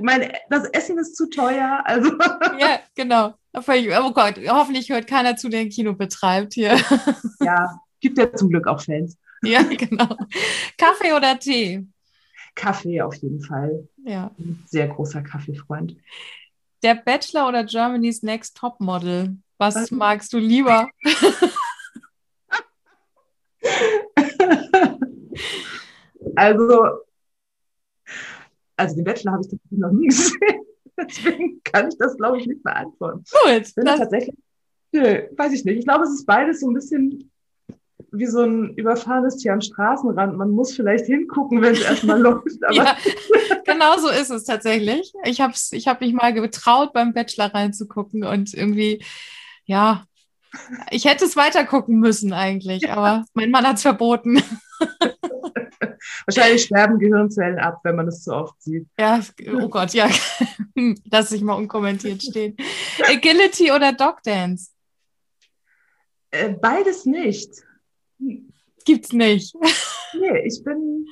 Ich meine, das Essen ist zu teuer. Also. Ja, genau. Oh Gott, hoffentlich hört keiner zu, der ein Kino betreibt hier. Ja, gibt ja zum Glück auch Fans. Ja, genau. Kaffee oder Tee? Kaffee auf jeden Fall. Ja. Ein sehr großer Kaffeefreund. Der Bachelor oder Germany's Next Top Model? Was, Was? magst du lieber? also, also den Bachelor habe ich noch nie gesehen. Deswegen kann ich das, glaube ich, nicht beantworten. Gut. Ich finde tatsächlich, nö, weiß ich nicht. Ich glaube, es ist beides so ein bisschen wie so ein überfahrenes Tier am Straßenrand. Man muss vielleicht hingucken, wenn es erstmal läuft. Aber ja, genau so ist es tatsächlich. Ich habe ich hab mich mal getraut, beim Bachelor reinzugucken und irgendwie, ja, ich hätte es weiter gucken müssen eigentlich, ja. aber mein Mann hat es verboten. Wahrscheinlich sterben Gehirnzellen ab, wenn man es zu oft sieht. Ja, oh Gott, ja. Lass ich mal unkommentiert stehen. Agility oder Dog Dance? Äh, beides nicht. Gibt's nicht. Nee, ich bin.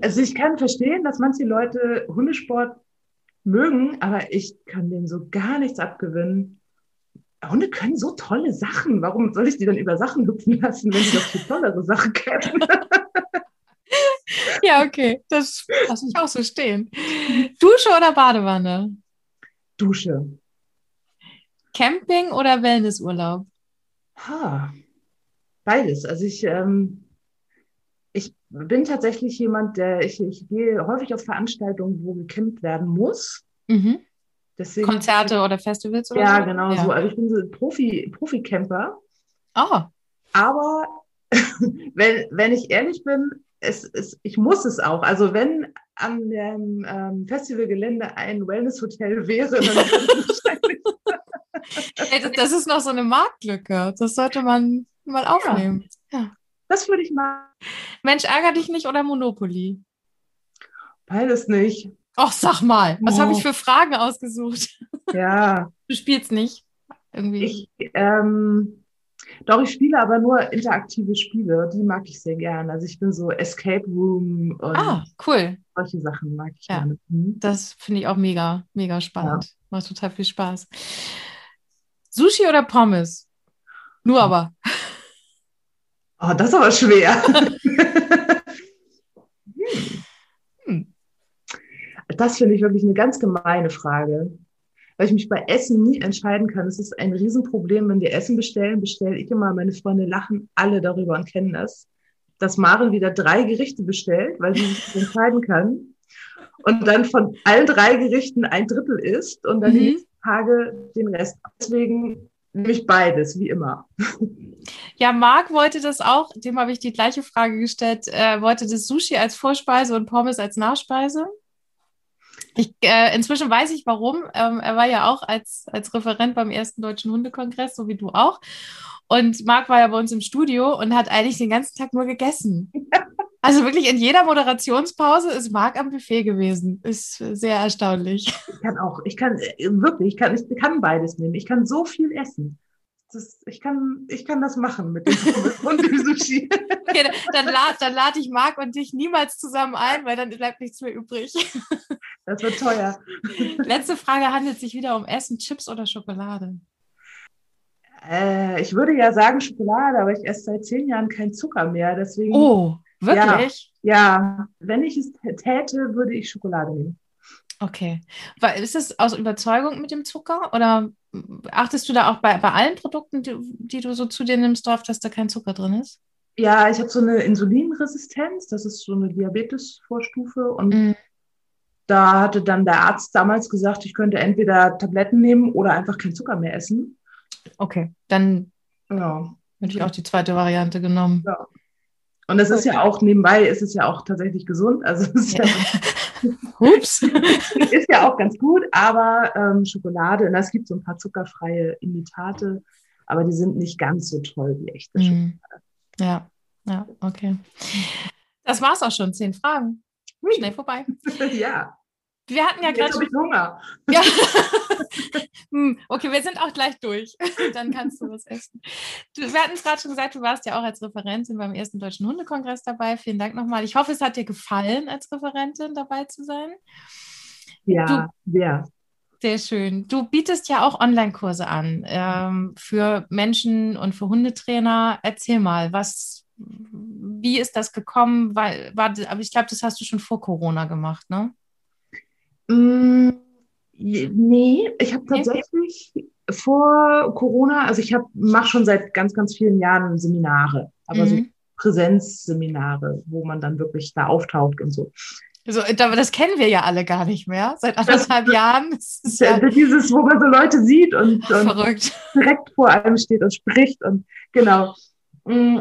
Also ich kann verstehen, dass manche Leute Hundesport mögen, aber ich kann denen so gar nichts abgewinnen. Hunde können so tolle Sachen. Warum soll ich die dann über Sachen hüpfen lassen, wenn sie doch viel tollere Sachen kennen? ja, okay. Das lasse ich auch so stehen. Dusche oder Badewanne? Dusche. Camping oder Wellnessurlaub? Ha, beides. Also ich, ähm, ich bin tatsächlich jemand, der ich, ich gehe häufig auf Veranstaltungen, wo gecampt werden muss. Mhm. Deswegen, Konzerte oder Festivals oder ja, so? Genau ja, genau so. Also ich bin so Profi, Profi-Camper. Oh. Aber wenn, wenn ich ehrlich bin, es, es, ich muss es auch. Also wenn an dem ähm, Festivalgelände ein Wellness-Hotel wäre, dann wahrscheinlich. hey, das, das ist noch so eine Marktlücke. Das sollte man mal aufnehmen. Ja. ja. Das würde ich mal. Mensch, ärger dich nicht oder Monopoly? Beides nicht. Ach, sag mal, was oh. habe ich für Fragen ausgesucht? Ja. Du spielst nicht. Irgendwie. Ich, ähm, doch, ich spiele aber nur interaktive Spiele. Die mag ich sehr gerne. Also ich bin so Escape Room und ah, cool. solche Sachen mag ich ja, gerne. Mhm. Das finde ich auch mega, mega spannend. Ja. Macht total viel Spaß. Sushi oder Pommes? Nur aber. Oh, das ist aber schwer. hm. Das finde ich wirklich eine ganz gemeine Frage weil ich mich bei Essen nie entscheiden kann. Es ist ein Riesenproblem, wenn wir Essen bestellen, bestelle ich immer, meine Freunde lachen alle darüber und kennen das, dass Maren wieder drei Gerichte bestellt, weil sie sich nicht entscheiden kann. Und dann von allen drei Gerichten ein Drittel isst und dann mhm. die nächsten Tage den Rest. Deswegen nehme ich beides, wie immer. Ja, Marc wollte das auch, dem habe ich die gleiche Frage gestellt, äh, wollte das Sushi als Vorspeise und Pommes als Nachspeise. Ich, äh, inzwischen weiß ich warum. Ähm, er war ja auch als, als Referent beim ersten Deutschen Hundekongress, so wie du auch. Und Marc war ja bei uns im Studio und hat eigentlich den ganzen Tag nur gegessen. Also wirklich in jeder Moderationspause ist Marc am Buffet gewesen. Ist sehr erstaunlich. Ich kann auch, ich kann äh, wirklich, ich kann, ich kann beides nehmen. Ich kann so viel essen. Das, ich, kann, ich kann das machen mit dem, und dem Sushi. Okay, dann, lade dann lad ich Marc und dich niemals zusammen ein, weil dann bleibt nichts mehr übrig. Das wird teuer. Letzte Frage handelt sich wieder um Essen, Chips oder Schokolade? Äh, ich würde ja sagen Schokolade, aber ich esse seit zehn Jahren kein Zucker mehr. Deswegen, oh, wirklich? Ja, ja, wenn ich es täte, würde ich Schokolade nehmen. Okay. Ist das aus Überzeugung mit dem Zucker oder achtest du da auch bei, bei allen Produkten, die, die du so zu dir nimmst, darauf, dass da kein Zucker drin ist? Ja, ich habe so eine Insulinresistenz, das ist so eine Diabetesvorstufe und mm. da hatte dann der Arzt damals gesagt, ich könnte entweder Tabletten nehmen oder einfach kein Zucker mehr essen. Okay, dann ja. hätte ich auch die zweite Variante genommen. Ja. Und es ist ja auch nebenbei, ist es ja auch tatsächlich gesund. Also es ist ja, Ups. ist ja auch ganz gut, aber ähm, Schokolade, und es gibt so ein paar zuckerfreie Imitate, aber die sind nicht ganz so toll wie echte mhm. Schokolade. Ja, ja, okay. Das war's auch schon. Zehn Fragen. Schnell vorbei. ja. Wir hatten ja gerade. Hunger. Ja. Hm, okay, wir sind auch gleich durch. Dann kannst du was essen. Du, wir hatten es gerade schon gesagt, du warst ja auch als Referentin beim ersten Deutschen Hundekongress dabei. Vielen Dank nochmal. Ich hoffe, es hat dir gefallen, als Referentin dabei zu sein. Ja, sehr. Sehr schön. Du bietest ja auch Online-Kurse an ähm, für Menschen und für Hundetrainer. Erzähl mal, was, wie ist das gekommen? Weil, war, aber ich glaube, das hast du schon vor Corona gemacht, ne? Mm, nee, ich habe tatsächlich vor Corona, also ich mache schon seit ganz, ganz vielen Jahren Seminare, aber mhm. so Präsenzseminare, wo man dann wirklich da auftaucht und so. So, das kennen wir ja alle gar nicht mehr, seit anderthalb das, Jahren. Das ist ja dieses, wo man so Leute sieht und, und direkt vor einem steht und spricht und genau. Mm,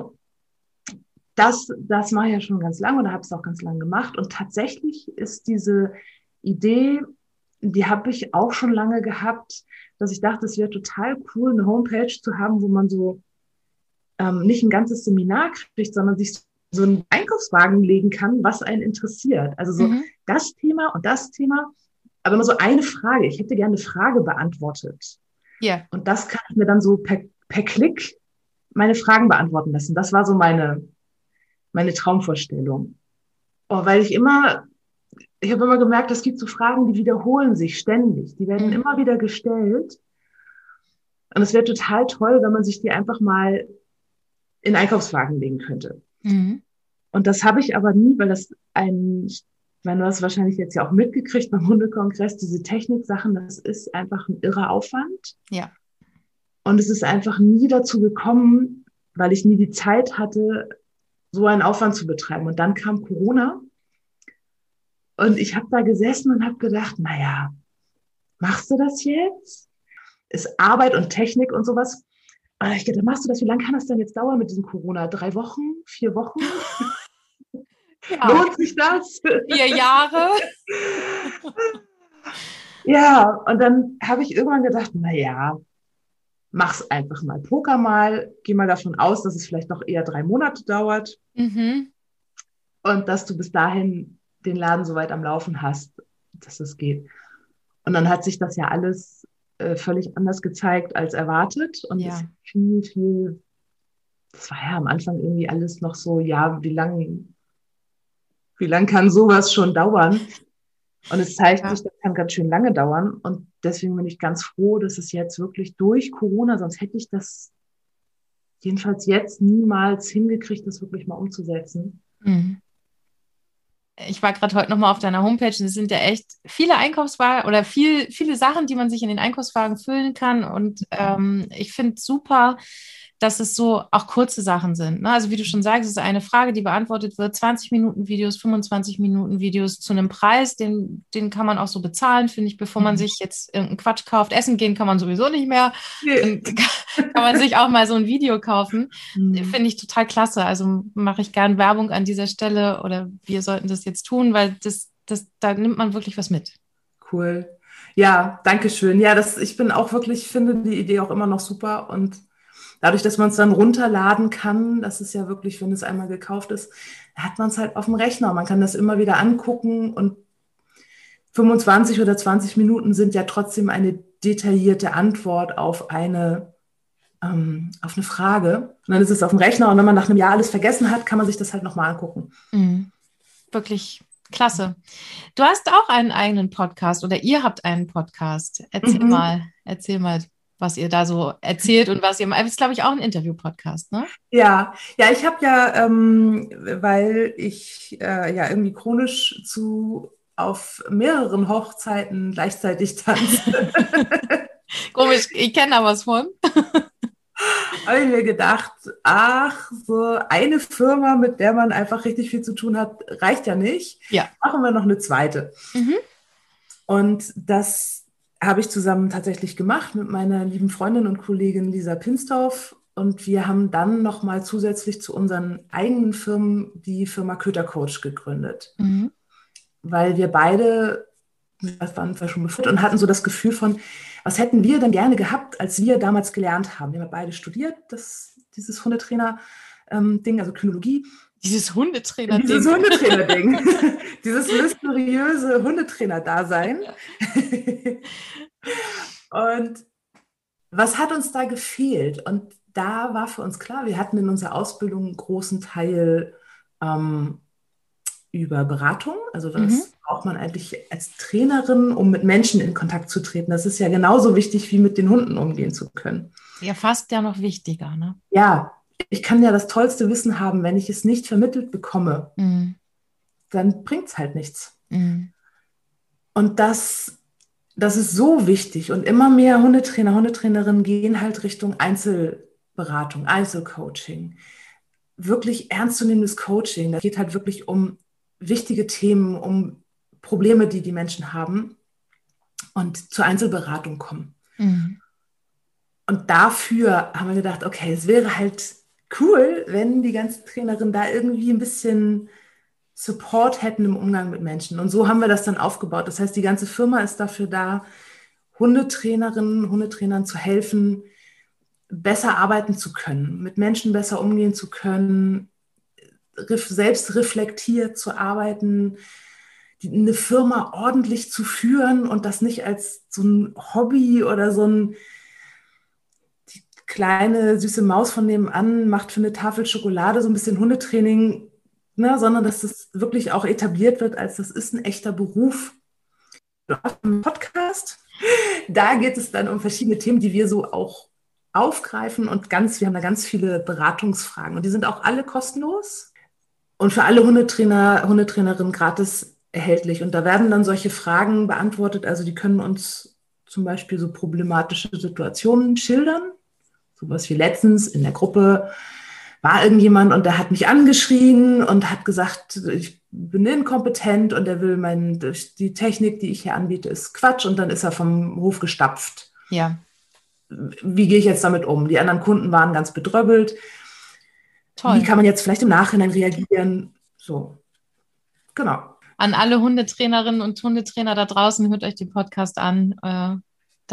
das, das mache ich ja schon ganz lange und habe es auch ganz lange gemacht. Und tatsächlich ist diese Idee, die habe ich auch schon lange gehabt, dass ich dachte, es wäre total cool, eine Homepage zu haben, wo man so ähm, nicht ein ganzes Seminar kriegt, sondern sich so einen Einkaufswagen legen kann, was einen interessiert. Also so mhm. das Thema und das Thema, aber immer so eine Frage. Ich hätte gerne eine Frage beantwortet. Ja. Yeah. Und das kann ich mir dann so per, per Klick meine Fragen beantworten lassen. Das war so meine, meine Traumvorstellung. Oh, weil ich immer ich habe immer gemerkt, es gibt so Fragen, die wiederholen sich ständig. Die werden mhm. immer wieder gestellt. Und es wäre total toll, wenn man sich die einfach mal in Einkaufswagen legen könnte. Mhm. Und das habe ich aber nie, weil das ein, ich meine, du hast wahrscheinlich jetzt ja auch mitgekriegt beim Hundekongress, diese Techniksachen, das ist einfach ein irrer Aufwand. Ja. Und es ist einfach nie dazu gekommen, weil ich nie die Zeit hatte, so einen Aufwand zu betreiben. Und dann kam Corona und ich habe da gesessen und habe gedacht, naja, machst du das jetzt? Ist Arbeit und Technik und sowas. Und ich gedacht, machst du das? Wie lange kann das denn jetzt dauern mit diesem Corona? Drei Wochen? Vier Wochen? Ja. Lohnt sich das? Vier Jahre. ja, und dann habe ich irgendwann gedacht, naja, mach's einfach mal. Poker mal, geh mal davon aus, dass es vielleicht noch eher drei Monate dauert. Mhm. Und dass du bis dahin den Laden so weit am Laufen hast, dass es geht. Und dann hat sich das ja alles äh, völlig anders gezeigt als erwartet und ja. ist viel, viel, das war ja am Anfang irgendwie alles noch so, ja, wie lang, wie lang kann sowas schon dauern? Und es zeigt ja. sich, das kann ganz schön lange dauern. Und deswegen bin ich ganz froh, dass es jetzt wirklich durch Corona, sonst hätte ich das jedenfalls jetzt niemals hingekriegt, das wirklich mal umzusetzen. Mhm ich war gerade heute nochmal auf deiner Homepage und es sind ja echt viele Einkaufswagen oder viel, viele Sachen, die man sich in den Einkaufswagen füllen kann. Und ähm, ich finde super, dass es so auch kurze Sachen sind. Ne? Also wie du schon sagst, es ist eine Frage, die beantwortet wird. 20 Minuten Videos, 25 Minuten Videos zu einem Preis, den, den kann man auch so bezahlen, finde ich, bevor man mhm. sich jetzt irgendeinen Quatsch kauft. Essen gehen kann man sowieso nicht mehr. Nee. kann man sich auch mal so ein Video kaufen. Mhm. Finde ich total klasse. Also mache ich gern Werbung an dieser Stelle oder wir sollten das jetzt tun, weil das, das, da nimmt man wirklich was mit. Cool. Ja, danke schön. Ja, das, ich bin auch wirklich, finde die Idee auch immer noch super und dadurch, dass man es dann runterladen kann, das ist ja wirklich, wenn es einmal gekauft ist, hat man es halt auf dem Rechner. Man kann das immer wieder angucken und 25 oder 20 Minuten sind ja trotzdem eine detaillierte Antwort auf eine, ähm, auf eine Frage. Und dann ist es auf dem Rechner und wenn man nach einem Jahr alles vergessen hat, kann man sich das halt nochmal angucken. Mhm. Wirklich klasse. Du hast auch einen eigenen Podcast oder ihr habt einen Podcast. Erzähl mhm. mal, erzähl mal was ihr da so erzählt und was ihr Das ist, glaube ich, auch ein Interview-Podcast, ne? Ja, ja, ich habe ja, ähm, weil ich äh, ja irgendwie chronisch zu auf mehreren Hochzeiten gleichzeitig tanze. Komisch, ich kenne da was von. habe ich mir gedacht, ach, so eine Firma, mit der man einfach richtig viel zu tun hat, reicht ja nicht. Ja. Machen wir noch eine zweite. Mhm. Und das habe ich zusammen tatsächlich gemacht mit meiner lieben Freundin und Kollegin Lisa Pinstorf. Und wir haben dann nochmal zusätzlich zu unseren eigenen Firmen die Firma Köter Coach gegründet. Mhm. Weil wir beide, das waren wir schon befreit und hatten so das Gefühl von, was hätten wir denn gerne gehabt, als wir damals gelernt haben? Wir haben beide studiert, das, dieses Hundetrainer-Ding, ähm, also Kynologie. Dieses Hundetrainer-Ding. Dieses Hundetrainer-Ding. Dieses mysteriöse Hundetrainer-Dasein. und was hat uns da gefehlt? Und da war für uns klar, wir hatten in unserer Ausbildung einen großen Teil ähm, über Beratung. Also das mhm. braucht man eigentlich als Trainerin, um mit Menschen in Kontakt zu treten. Das ist ja genauso wichtig, wie mit den Hunden umgehen zu können. Ja, fast ja noch wichtiger, ne? Ja, ich kann ja das tollste Wissen haben, wenn ich es nicht vermittelt bekomme, mhm. dann bringt es halt nichts. Mhm. Und das, das ist so wichtig. Und immer mehr Hundetrainer, Hundetrainerinnen gehen halt Richtung Einzelberatung, Einzelcoaching. Wirklich ernstzunehmendes Coaching. Da geht halt wirklich um wichtige Themen, um Probleme, die die Menschen haben und zur Einzelberatung kommen. Mhm. Und dafür haben wir gedacht, okay, es wäre halt cool, wenn die ganzen Trainerinnen da irgendwie ein bisschen Support hätten im Umgang mit Menschen. Und so haben wir das dann aufgebaut. Das heißt, die ganze Firma ist dafür da, Hundetrainerinnen, Hundetrainern zu helfen, besser arbeiten zu können, mit Menschen besser umgehen zu können, selbst reflektiert zu arbeiten, eine Firma ordentlich zu führen und das nicht als so ein Hobby oder so ein kleine süße Maus von nebenan macht für eine Tafel Schokolade so ein bisschen Hundetraining, ne, sondern dass das wirklich auch etabliert wird, als das ist ein echter Beruf. Im Podcast, da geht es dann um verschiedene Themen, die wir so auch aufgreifen und ganz, wir haben da ganz viele Beratungsfragen und die sind auch alle kostenlos und für alle Hundetrainer, Hundetrainerinnen gratis erhältlich. Und da werden dann solche Fragen beantwortet. Also die können uns zum Beispiel so problematische Situationen schildern sowas wie letztens in der Gruppe war irgendjemand und der hat mich angeschrien und hat gesagt, ich bin inkompetent und er will mein, die Technik, die ich hier anbiete, ist Quatsch und dann ist er vom Hof gestapft. Ja. Wie gehe ich jetzt damit um? Die anderen Kunden waren ganz bedröppelt. Toll. Wie kann man jetzt vielleicht im Nachhinein reagieren? So, genau. An alle Hundetrainerinnen und Hundetrainer da draußen, hört euch den Podcast an.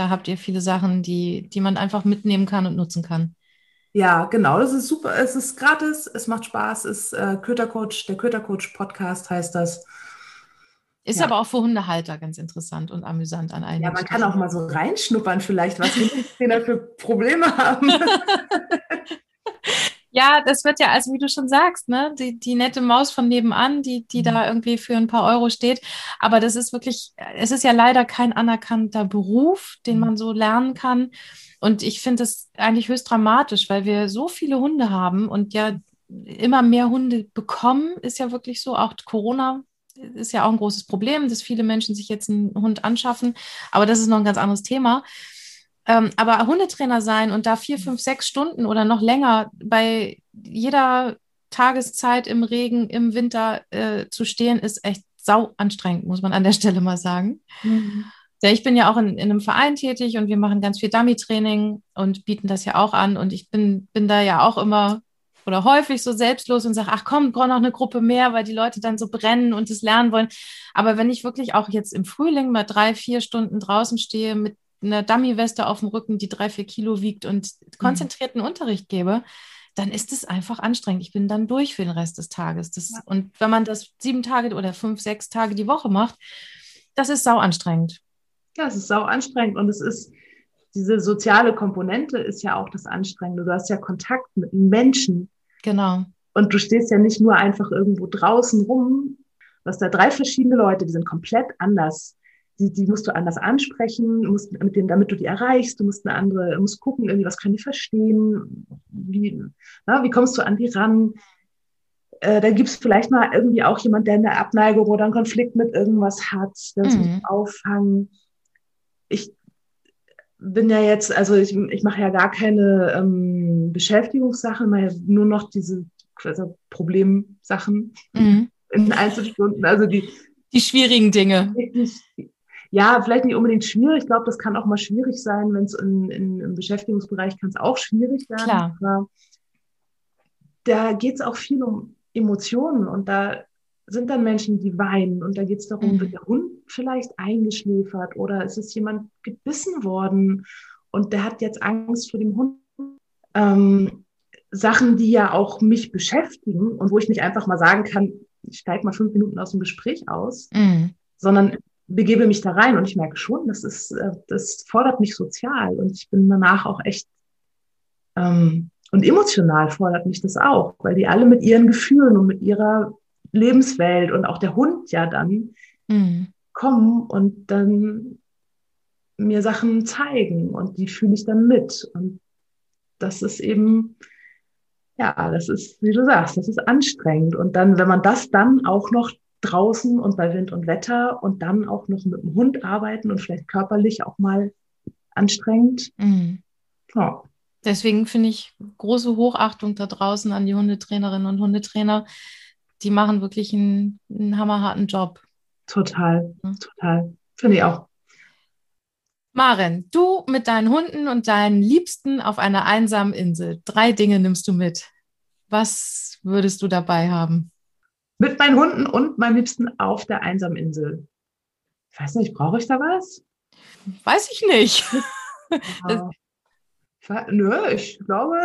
Da habt ihr viele Sachen, die, die man einfach mitnehmen kann und nutzen kann. Ja, genau, das ist super. Es ist gratis, es macht Spaß, es ist äh, Kötercoach, der Kötercoach Podcast heißt das. Ist ja. aber auch für Hundehalter ganz interessant und amüsant an einigen. Ja, man kann auch mal so reinschnuppern, vielleicht, was Hundetrainer für Probleme haben. Ja, das wird ja, also wie du schon sagst, ne, die, die nette Maus von nebenan, die, die da mhm. irgendwie für ein paar Euro steht. Aber das ist wirklich, es ist ja leider kein anerkannter Beruf, den mhm. man so lernen kann. Und ich finde es eigentlich höchst dramatisch, weil wir so viele Hunde haben und ja immer mehr Hunde bekommen, ist ja wirklich so. Auch Corona ist ja auch ein großes Problem, dass viele Menschen sich jetzt einen Hund anschaffen. Aber das ist noch ein ganz anderes Thema. Ähm, aber Hundetrainer sein und da vier, mhm. fünf, sechs Stunden oder noch länger bei jeder Tageszeit im Regen, im Winter äh, zu stehen, ist echt sau anstrengend, muss man an der Stelle mal sagen. Mhm. Ja, ich bin ja auch in, in, einem Verein tätig und wir machen ganz viel Dummy-Training und bieten das ja auch an. Und ich bin, bin da ja auch immer oder häufig so selbstlos und sage, ach komm, brauche noch eine Gruppe mehr, weil die Leute dann so brennen und es lernen wollen. Aber wenn ich wirklich auch jetzt im Frühling mal drei, vier Stunden draußen stehe mit eine Dummy-Weste auf dem Rücken, die drei, vier Kilo wiegt und konzentrierten mhm. Unterricht gebe, dann ist es einfach anstrengend. Ich bin dann durch für den Rest des Tages. Das, ja. Und wenn man das sieben Tage oder fünf, sechs Tage die Woche macht, das ist sau anstrengend. Ja, es ist sau anstrengend und es ist, diese soziale Komponente ist ja auch das Anstrengende. Du hast ja Kontakt mit Menschen. Genau. Und du stehst ja nicht nur einfach irgendwo draußen rum. Du hast da drei verschiedene Leute, die sind komplett anders die, die musst du anders ansprechen, musst mit denen, damit du die erreichst. Du musst eine andere, musst gucken, irgendwie, was können die verstehen, wie, na, wie kommst du an die ran? Äh, da gibt es vielleicht mal irgendwie auch jemand, der eine Abneigung oder einen Konflikt mit irgendwas hat, der mhm. muss auffangen. Ich bin ja jetzt, also ich, ich mache ja gar keine ähm, Beschäftigungssachen, mache nur noch diese also Problemsachen mhm. in Einzelstunden. Also die die schwierigen Dinge ja, vielleicht nicht unbedingt schwierig. Ich glaube, das kann auch mal schwierig sein, wenn es im Beschäftigungsbereich kann es auch schwierig werden. Klar. Aber da geht es auch viel um Emotionen und da sind dann Menschen, die weinen und da geht es darum, mhm. wird der Hund vielleicht eingeschläfert oder ist es jemand gebissen worden und der hat jetzt Angst vor dem Hund. Ähm, Sachen, die ja auch mich beschäftigen und wo ich nicht einfach mal sagen kann, ich steige mal fünf Minuten aus dem Gespräch aus, mhm. sondern begebe mich da rein und ich merke schon, das ist, äh, das fordert mich sozial und ich bin danach auch echt ähm, und emotional fordert mich das auch, weil die alle mit ihren Gefühlen und mit ihrer Lebenswelt und auch der Hund ja dann mhm. kommen und dann mir Sachen zeigen und die fühle ich dann mit und das ist eben ja, das ist, wie du sagst, das ist anstrengend. Und dann, wenn man das dann auch noch draußen und bei Wind und Wetter und dann auch noch mit dem Hund arbeiten und vielleicht körperlich auch mal anstrengend. Mhm. Ja. Deswegen finde ich große Hochachtung da draußen an die Hundetrainerinnen und Hundetrainer. Die machen wirklich einen, einen hammerharten Job. Total, ja. total. Finde ich auch. Maren, du mit deinen Hunden und deinen Liebsten auf einer einsamen Insel. Drei Dinge nimmst du mit. Was würdest du dabei haben? Mit meinen Hunden und meinem Liebsten auf der einsamen Insel. Ich weiß nicht, brauche ich da was? Weiß ich nicht. Ja. Nö, ich glaube.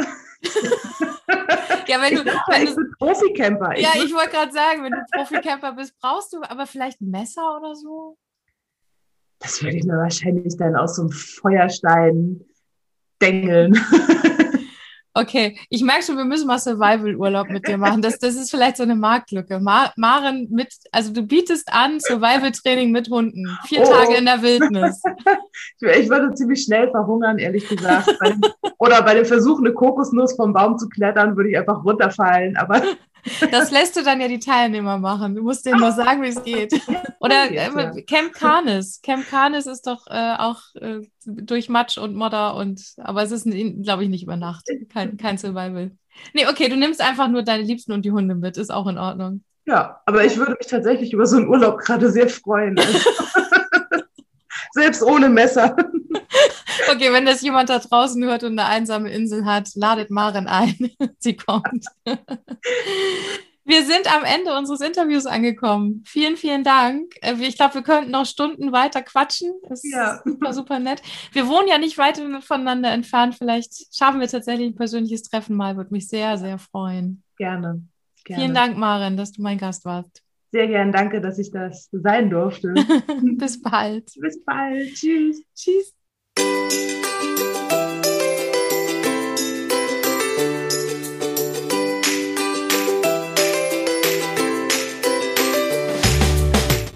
ja, wenn du, ich wenn du Profi-Camper. Ja, ich wollte gerade sagen, wenn du Profi-Camper bist, brauchst du aber vielleicht ein Messer oder so? Das würde ich mir wahrscheinlich dann aus so einem Feuerstein dengeln. Okay, ich merke schon, wir müssen mal Survival-Urlaub mit dir machen. Das, das ist vielleicht so eine Marktlücke. Mar Maren mit, also du bietest an Survival-Training mit Hunden. Vier oh. Tage in der Wildnis. ich würde ziemlich schnell verhungern, ehrlich gesagt. Oder bei dem Versuch, eine Kokosnuss vom Baum zu klettern, würde ich einfach runterfallen. Aber das lässt du dann ja die Teilnehmer machen. Du musst denen nur sagen, wie es geht. Oder äh, Camp Canis. Camp Canis ist doch äh, auch äh, durch Matsch und Modder und aber es ist, glaube ich, nicht über Nacht. Kein, kein Survival. Nee, okay, du nimmst einfach nur deine Liebsten und die Hunde mit, ist auch in Ordnung. Ja, aber ich würde mich tatsächlich über so einen Urlaub gerade sehr freuen. Also. Selbst ohne Messer. Okay, wenn das jemand da draußen hört und eine einsame Insel hat, ladet Maren ein. Sie kommt. Wir sind am Ende unseres Interviews angekommen. Vielen, vielen Dank. Äh, ich glaube, wir könnten noch Stunden weiter quatschen. Das ja. ist super, super nett. Wir wohnen ja nicht weit voneinander entfernt. Vielleicht schaffen wir tatsächlich ein persönliches Treffen mal. Würde mich sehr, sehr freuen. Gerne. Gerne. Vielen Dank, Maren, dass du mein Gast warst. Sehr gern. Danke, dass ich das sein durfte. Bis bald. Bis bald. Tschüss. Tschüss.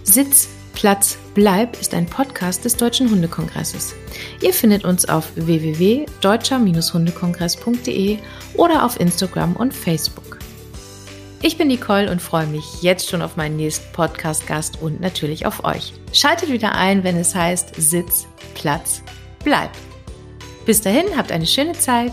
Sitz, Platz, Bleib ist ein Podcast des Deutschen Hundekongresses. Ihr findet uns auf www.deutscher-hundekongress.de oder auf Instagram und Facebook. Ich bin Nicole und freue mich jetzt schon auf meinen nächsten Podcast-Gast und natürlich auf euch. Schaltet wieder ein, wenn es heißt Sitz, Platz, Bleib. Bis dahin, habt eine schöne Zeit.